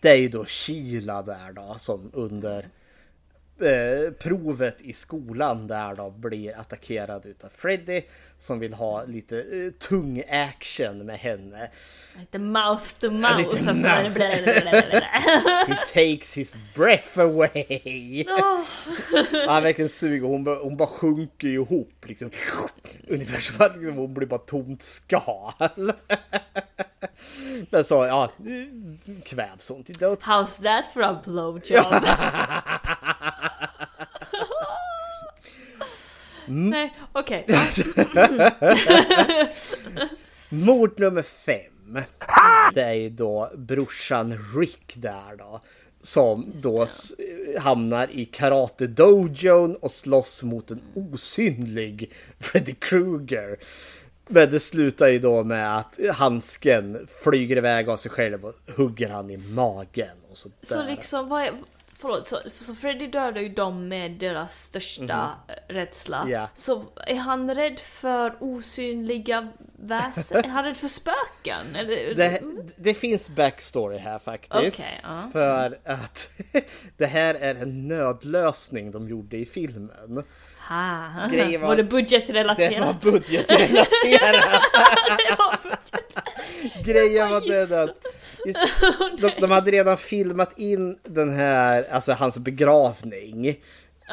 Det är ju då Sheila där då som under eh, provet i skolan där då blir attackerad utav Freddy som vill ha lite eh, tung action med henne. Lite mouth to Ja, mouth. lite mouth. He takes his breath away. Åh. Han verkligen suger hon, bara- hon bara sjunker ihop liksom. Ungefär som att liksom, hon blir bara tomt skal. Men så ja, kvävs hon till döds. How's that for a blowjob? Nej, okej. Mord nummer fem. Det är ju då brorsan Rick där då. Som då hamnar i karate dojon och slåss mot en osynlig Freddy Krueger. Men det slutar ju då med att handsken flyger iväg av sig själv och hugger han i magen. Och så Så där. liksom, vad är... Förlåt, så, så Freddy dödar ju dem med deras största eh, rädsla. Ja. Så är han rädd för osynliga väsen? är han rädd för spöken? Eller, Det, det finns backstory här faktiskt. Okej, ja. För att det här är en nödlösning de gjorde i filmen. Ha. Grejen var- var det budgetrelaterat? Det var budgetrelaterat. det var budget. Grejen var den att just, de, de hade redan filmat in den här, alltså hans begravning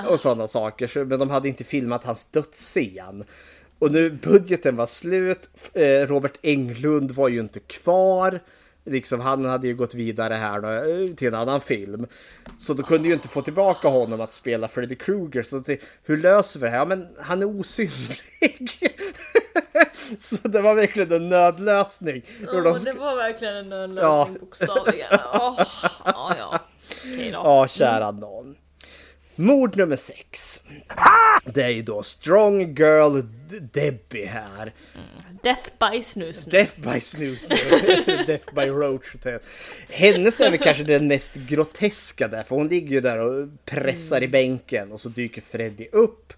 och sådana saker. Men de hade inte filmat hans dödsscen. Och nu budgeten var slut. Eh, Robert Englund var ju inte kvar. Liksom, han hade ju gått vidare här då, eh, till en annan film. Så då kunde ju inte få tillbaka honom att spela Freddy Krueger. Så det, hur löser vi det här? Ja, men han är osynlig. så det var verkligen en nödlösning. Hur de det var verkligen en nödlösning Ja. bokstavligen. Åh, ja, ja. Okej då. Ja, kära någon. Mord nummer sex. Det är ju då Strong Girl Debbie här. Death by snus. Death by snus. Death by roach. Hennes är väl kanske den mest groteska där. För hon ligger ju där och pressar i bänken och så dyker Freddy upp.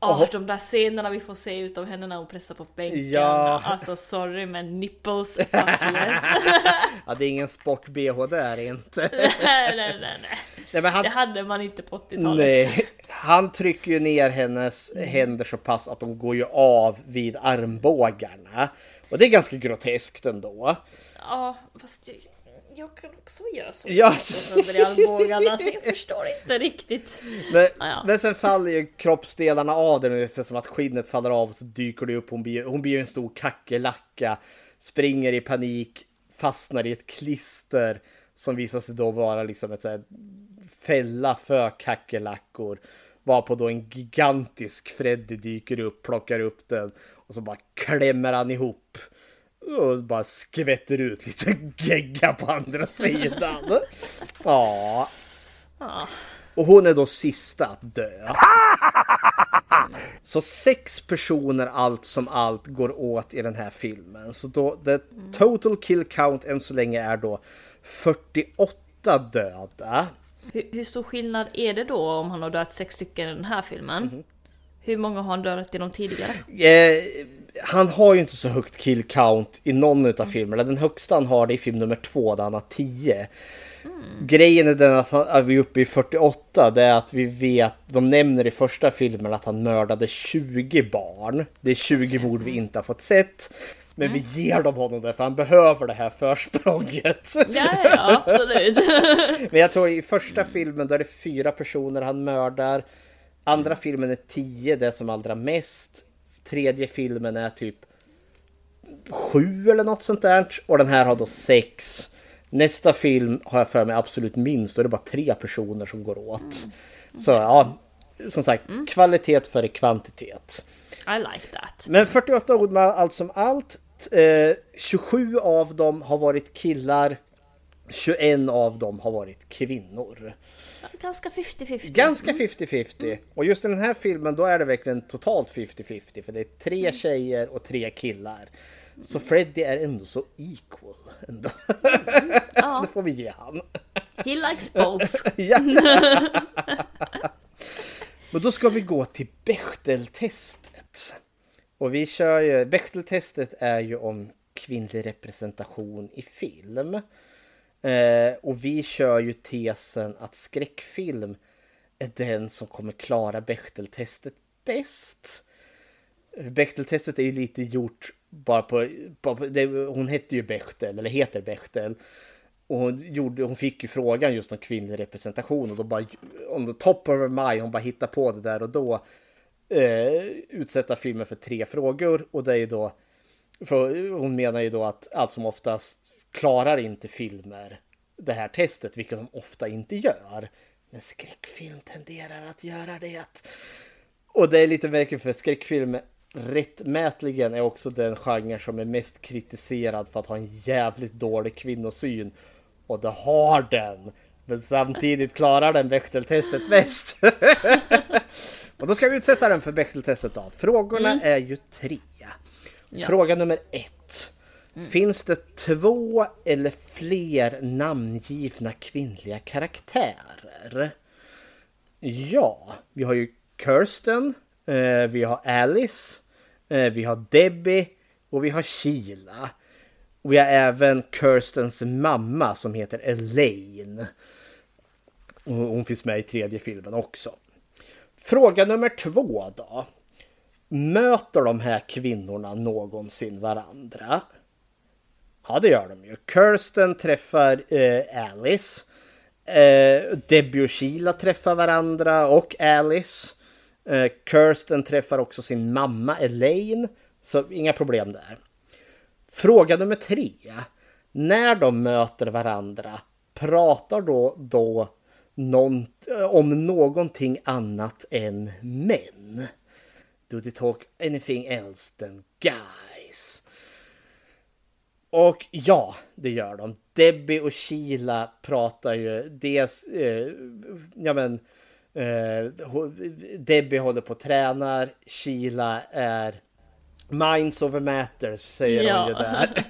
Åh, de där scenerna vi får se utav henne när hon pressar på bänken. Ja. Alltså sorry men nipples, fuck yes. Ja, det är ingen sport-bh där inte. nej, nej, nej, nej. Nej, men han- Det hade man inte på 80-talet. Nej, han trycker ju ner hennes händer så pass att de går ju av vid armbågarna. Och det är ganska groteskt ändå. Ja, fast jag, kan också göra så. Ja. Armbågarna, så jag förstår inte riktigt. Men, Ja, ja. men sen faller ju kroppsdelarna av den ungefär som att skinnet faller av och så dyker det upp. Hon blir, hon blir en stor kackerlacka. Springer i panik, fastnar i ett klister som visar sig då vara liksom ett så här fälla för kackerlackor. Varpå då en gigantisk Freddy dyker upp, plockar upp den och så bara klämmer han ihop. Och bara skvätter ut lite gegga på andra sidan. Ja. Och hon är då sista att dö. Så sex personer allt som allt går åt i den här filmen. Så då, the total kill count än så länge är då 48 döda. Hur, hur stor skillnad är det då om han har dött sex stycken i den här filmen? Mhm. Hur många har han dött i de tidigare? Eh, han har ju inte så högt kill count i någon av filmerna. Den högsta han har det är i film nummer två där han har 10. Grejen är den att han, är vi uppe i 48. Det är att vi vet, de nämner i första filmen att han mördade 20 barn. Det är 20 mord vi inte har fått sett. Men vi ger dem honom det för han behöver det här försprånget. Ja, ja, absolut. Men jag tror i första filmen då är det fyra personer han mördar. Andra filmen är tio, det är som allra mest. Tredje filmen är typ sju eller något sånt där. Och den här har då sex. Nästa film har jag för mig absolut minst. Då är det bara tre personer som går åt. Så ja, som sagt, kvalitet före kvantitet. I like that. Men 48 ord med allt som allt. Eh, 27 av dem har varit killar. 21 av dem har varit kvinnor. Ganska 50-50. Ganska 50-50. Och just i den här filmen då är det verkligen totalt 50-50. För det är tre tjejer och tre killar. Så Freddy är ändå så equal. Ändå. Ja. det får vi ge han. He likes both. ja. Men då ska vi gå till Bechteltestet. Och vi kör ju, Bechteltestet är ju om kvinnlig representation i film. Eh, och vi kör ju tesen att skräckfilm är den som kommer klara Bechteltestet bäst. Bechteltestet är ju lite gjort bara på, bara på det, hon hette ju Bechtel, eller heter Bechtel. Och hon, gjorde, hon fick ju frågan just om kvinnlig representation och då bara, on the top of her mind, hon bara hittar på det där och då. Eh, utsätta filmen för tre frågor och det är ju då, för hon menar ju då att allt som oftast klarar inte filmer det här testet, vilket de ofta inte gör. Men skräckfilm tenderar att göra det. Och det är lite märkligt för skräckfilm rättmätligen är också den genre som är mest kritiserad för att ha en jävligt dålig kvinnosyn. Och det har den. Men samtidigt klarar den Bechteltestet bäst. och då ska vi utsätta den för Bechteltestet då. Frågorna Mm. är ju tre. Ja. Fråga nummer ett. Mm. Finns det två eller fler namngivna kvinnliga karaktärer? Ja, vi har ju Kirsten, eh, vi har Alice, eh, vi har Debbie och vi har Sheila. Och vi har även Kirstens mamma som heter Elaine. Och hon finns med i tredje filmen också. Fråga nummer två då. Möter de här kvinnorna någonsin varandra? Ja, det gör de ju. Kirsten träffar eh, Alice. Eh, Debbie och Sheila träffar varandra och Alice. Eh, Kirsten träffar också sin mamma Elaine. Så inga problem där. Fråga nummer tre. När de möter varandra, pratar då, då någon, om någonting annat än män? Do they talk anything else than God? Och ja, det gör de. Debbie och Sheila pratar ju dels, eh, ja men, eh, Debbie håller på och tränar, Sheila är Minds over matters säger Ja. hon ju där.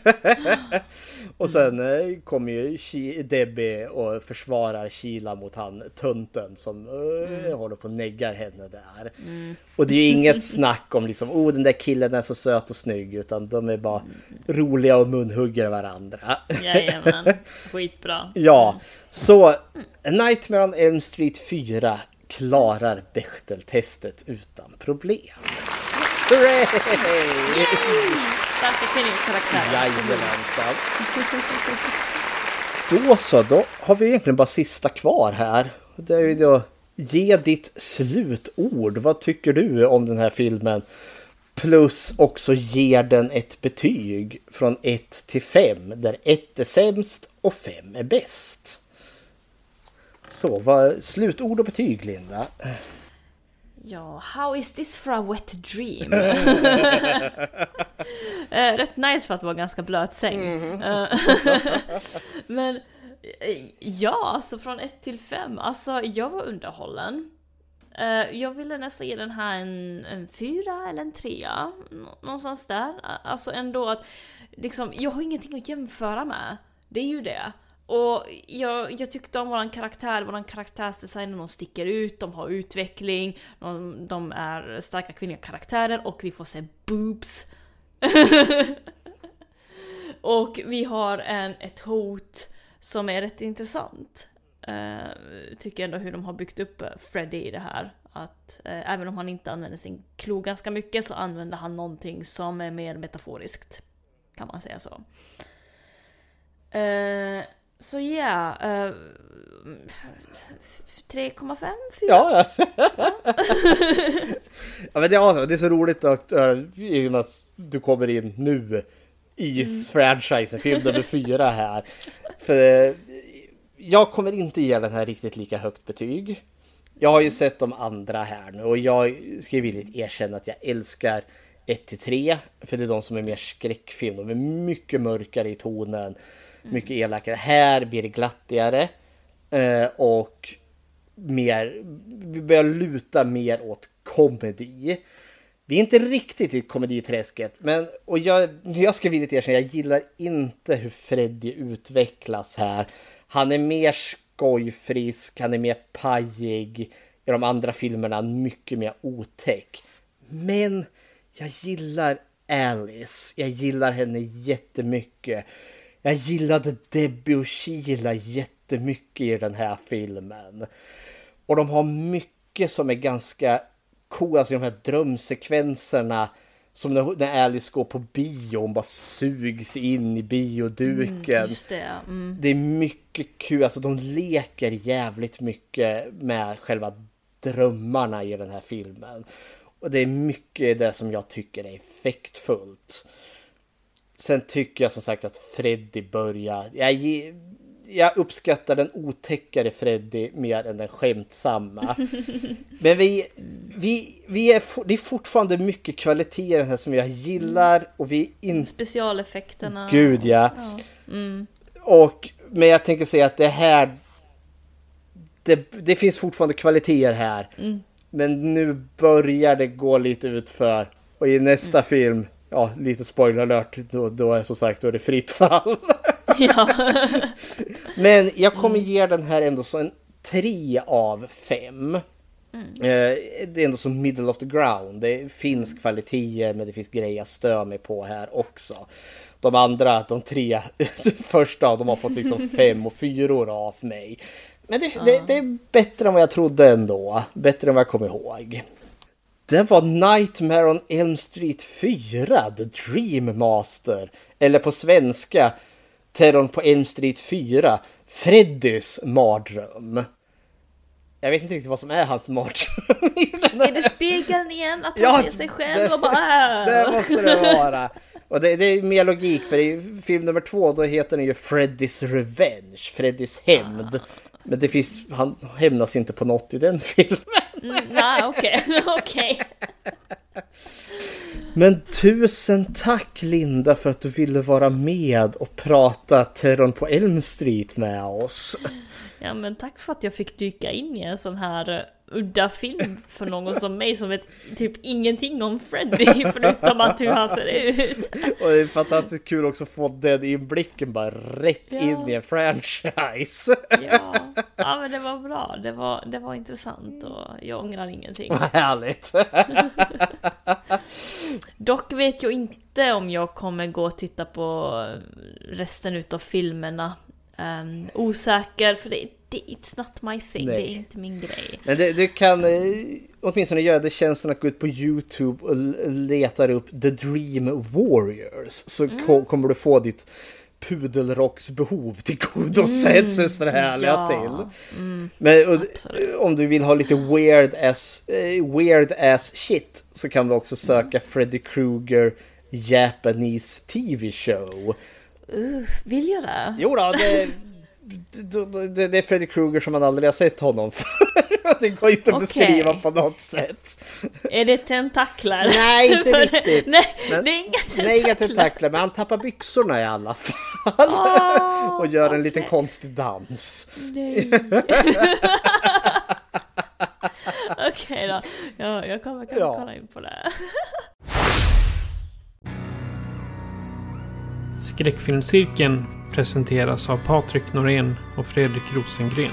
och sen eh, kommer ju She- Debbie och försvarar Sheila mot han tunten som eh, håller på och neggar henne där. Mm. Och det är ju inget snack om liksom, oh den där killen är så söt och snygg, utan de är bara roliga och munhugger varandra. Jajamän, skitbra. ja, så A Nightmare on Elm Street 4 klarar Bechteltestet utan problem. Hurray! Starka kvinnliga karaktärer. Jajamensan. Då så, då har vi egentligen bara sista kvar här. Det är ju då Ge ditt slutord. Vad tycker du om den här filmen? Plus också ger den ett betyg från 1 till 5 där 1 är sämst och 5 är bäst. Så, vad slutord och betyg Linda? Ja, how is this for a wet dream? Eh, Rätt nice för att vara ganska blöt säng. Eh, Men eh, ja, alltså från 1 till 5. Alltså jag var underhållen. Jag ville nästan ge den här en, en fyra eller en trea. Nå- Någonstans där. Alltså ändå att liksom, jag har ingenting att jämföra med. Det är ju det. Och jag, jag tyckte om våran karaktär, våran karaktärsdesign, de sticker ut, de har utveckling, de, de är starka kvinnliga karaktärer och vi får se boobs. och vi har en, ett hot som är rätt intressant. Uh, tycker ändå hur de har byggt upp eh, Freddy i det här. Att uh, även om han inte använder sin klo ganska mycket så använder han någonting som är mer metaforiskt. Kan man säga så. Uh, så ja, eh, 3,5? 4? Ja, ja. ja men det, är, det är så roligt att, i och med att du kommer in nu i Mm. franchisen, film nummer fyra här. För eh, jag kommer inte ge den här riktigt lika högt betyg. Jag har ju sett de andra här nu och jag ska ju villigt erkänna att jag älskar 1 till 3 för det är de som är mer skräckfilm. De är mycket mörkare i tonen, Mm. mycket elakare. Här blir det glattigare eh, och mer, vi börjar luta mer åt komedi. Vi är inte riktigt i komediträsket, men och jag, jag ska villigt erkänna, jag gillar inte hur Freddy utvecklas här. Han är mer skojfrisk, han är mer pajig. I de andra filmerna mycket mer otäck. Men jag gillar Alice. Jag gillar henne jättemycket. Jag gillade Debbie och Sheila jättemycket i den här filmen. Och de har mycket som är ganska coola, alltså de här drömsekvenserna. Som när, när Alice går på bio, hon bara sugs in i bioduken. Mm, det, mm. Det är mycket kul, alltså de leker jävligt mycket med själva drömmarna i den här filmen. Och det är mycket det som jag tycker är effektfullt. Sen tycker jag som sagt att Freddy börjar... Jag, ge- jag uppskattar den otäckare Freddy mer än den skämtsamma. Men vi, vi, vi är, det är fortfarande mycket kvalitet i den här som jag gillar och vi in, Specialeffekterna. Gud ja. ja. Mm. Och, men jag tänker säga att det här... Det, det finns fortfarande kvaliteter här. Mm. Men nu börjar det gå lite utför. Och i nästa Mm. film, ja lite spoiler alert, då, då är som sagt då är det fritt fall. Ja. Men jag kommer ge den här ändå så en 3 av 5. Mm. Eh, Det är ändå som middle of the ground. Det finns kvaliteter men det finns grejer jag stör mig på här också. De andra, de tre första, de har fått liksom fem och fyror av mig. Men det, det, det är bättre än vad jag trodde ändå. Bättre än vad jag kom ihåg. Det var Nightmare on Elm Street 4, The Dream Master. Eller på svenska, Terrorn på Elm Street 4, Freddys mardröm. Jag vet inte riktigt vad som är hans mardröm. Är det spegeln igen? Att han Ja, ser sig själv det- och bara... Det måste det vara. Och det, det är mer logik för i film nummer två då heter den ju Freddy's Revenge, Freddys hämnd. Men det finns, han hämnas inte på något i den filmen. Mm, Nej, okej. Okej. Men tusen tack Linda för att du ville vara med och prata Terrorn på Elm Street med oss. Ja men tack för att jag fick dyka in i en sån här udda film för någon som mig som vet typ ingenting om Freddy förutom att hur han ser ut. Och det är fantastiskt kul också att få den inblicken bara rätt Ja. in i en franchise. Ja, ja men det var bra. Det var, det var intressant och jag ångrar ingenting. Vad härligt. Dock vet jag inte om jag kommer gå och titta på resten utav filmerna. Um, osäker, för det, det it's not my thing. Nej. Det är inte min grej. Men det, du kan eh, åtminstone göra det tjänsten att gå ut på Youtube och letar upp The Dream Warriors. Så Mm. ko- kommer du få ditt pudelrocksbehov tillgodosett Mm, syster härliga ja, till. mm, Men och, om du vill ha lite weird as, eh, weird as shit så kan vi också söka Freddy Krueger Japanese TV show. Uh, vill jag det? Jo då, det, det, är Freddy Krueger som man aldrig har sett honom för. Det går inte att beskriva på något sätt. Är det tentaklar? Nej, inte För- riktigt. Nej, Men- det är inga tentaklar. Nej, inga tentakler, men han tappar byxorna i alla fall. Ah, och gör en liten konstig dans. Nej. Okej då, ja, jag kommer kanske Ja. kolla in på det. Skräckfilmscirkeln presenteras av Patrik Norén och Fredrik Rosengren.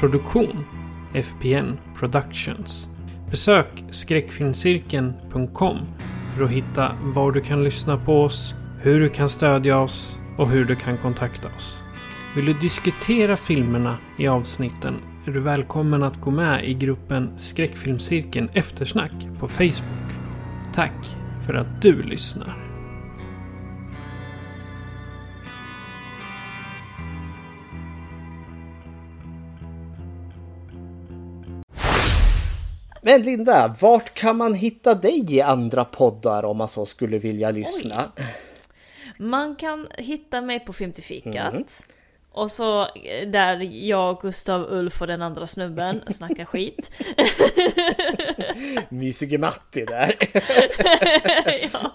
Produktion FPN Productions. Besök skräckfilmscirkeln.com för att hitta var du kan lyssna på oss, hur du kan stödja oss och hur du kan kontakta oss. Vill du diskutera filmerna i avsnitten är du välkommen att gå med i gruppen Skräckfilmscirkeln Eftersnack på Facebook. Tack för att du lyssnar. Men Linda, vart kan man hitta dig i andra poddar om man så skulle vilja lyssna? Man kan hitta mig på Filmtifikat. Mhm. Och så eh, där jag, Gustav, Ulf och den andra snubben snackar skit. Mysige Matti där. ja.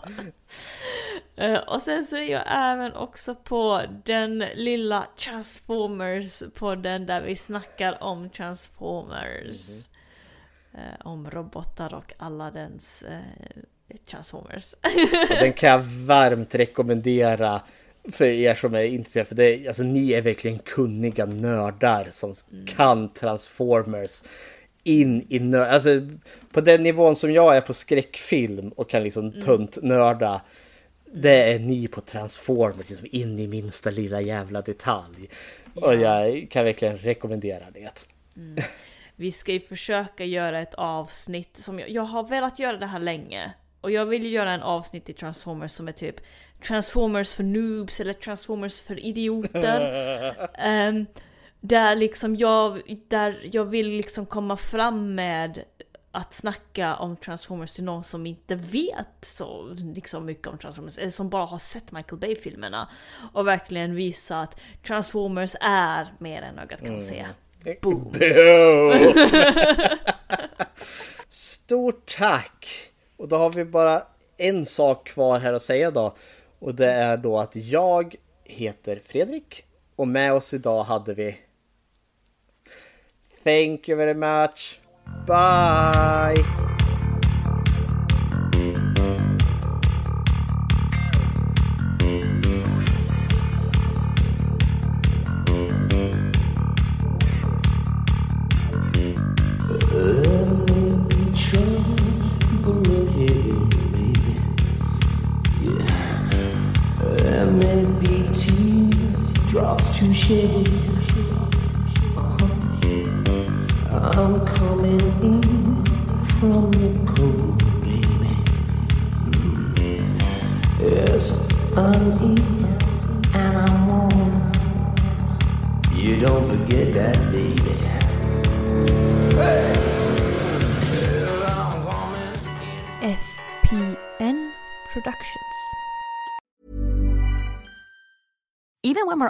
Eh, Och sen så är jag även också på den lilla Transformers-podden där vi snackar om Transformers. Eh, Om robotar och alla dens eh, Transformers. Den kan jag varmt rekommendera. för er som är intresserade. För det, alltså, ni är verkligen kunniga nördar som kan Transformers in i nörd. Alltså, på den nivån som jag är på skräckfilm och kan liksom tunt nörda. Det är ni på Transformers, liksom in i minsta lilla jävla detalj. Och jag kan verkligen rekommendera det. Vi ska ju försöka göra ett avsnitt som jag, jag har velat göra det här länge. Och jag vill ju göra en avsnitt i Transformers som är typ Transformers för noobs eller Transformers för idioter. Ehm, där liksom jag, där jag vill liksom komma fram med att snacka om Transformers till någon som inte vet så liksom mycket om Transformers, eller som bara har sett Michael Bay-filmerna. Och verkligen visa att Transformers är mer än ögat kan se. Boom! Boom. Stort tack! Och då har vi bara en sak kvar här att säga då. Och det är då att jag heter Fredrik. Och med oss idag hade vi... Thank you very much. Bye!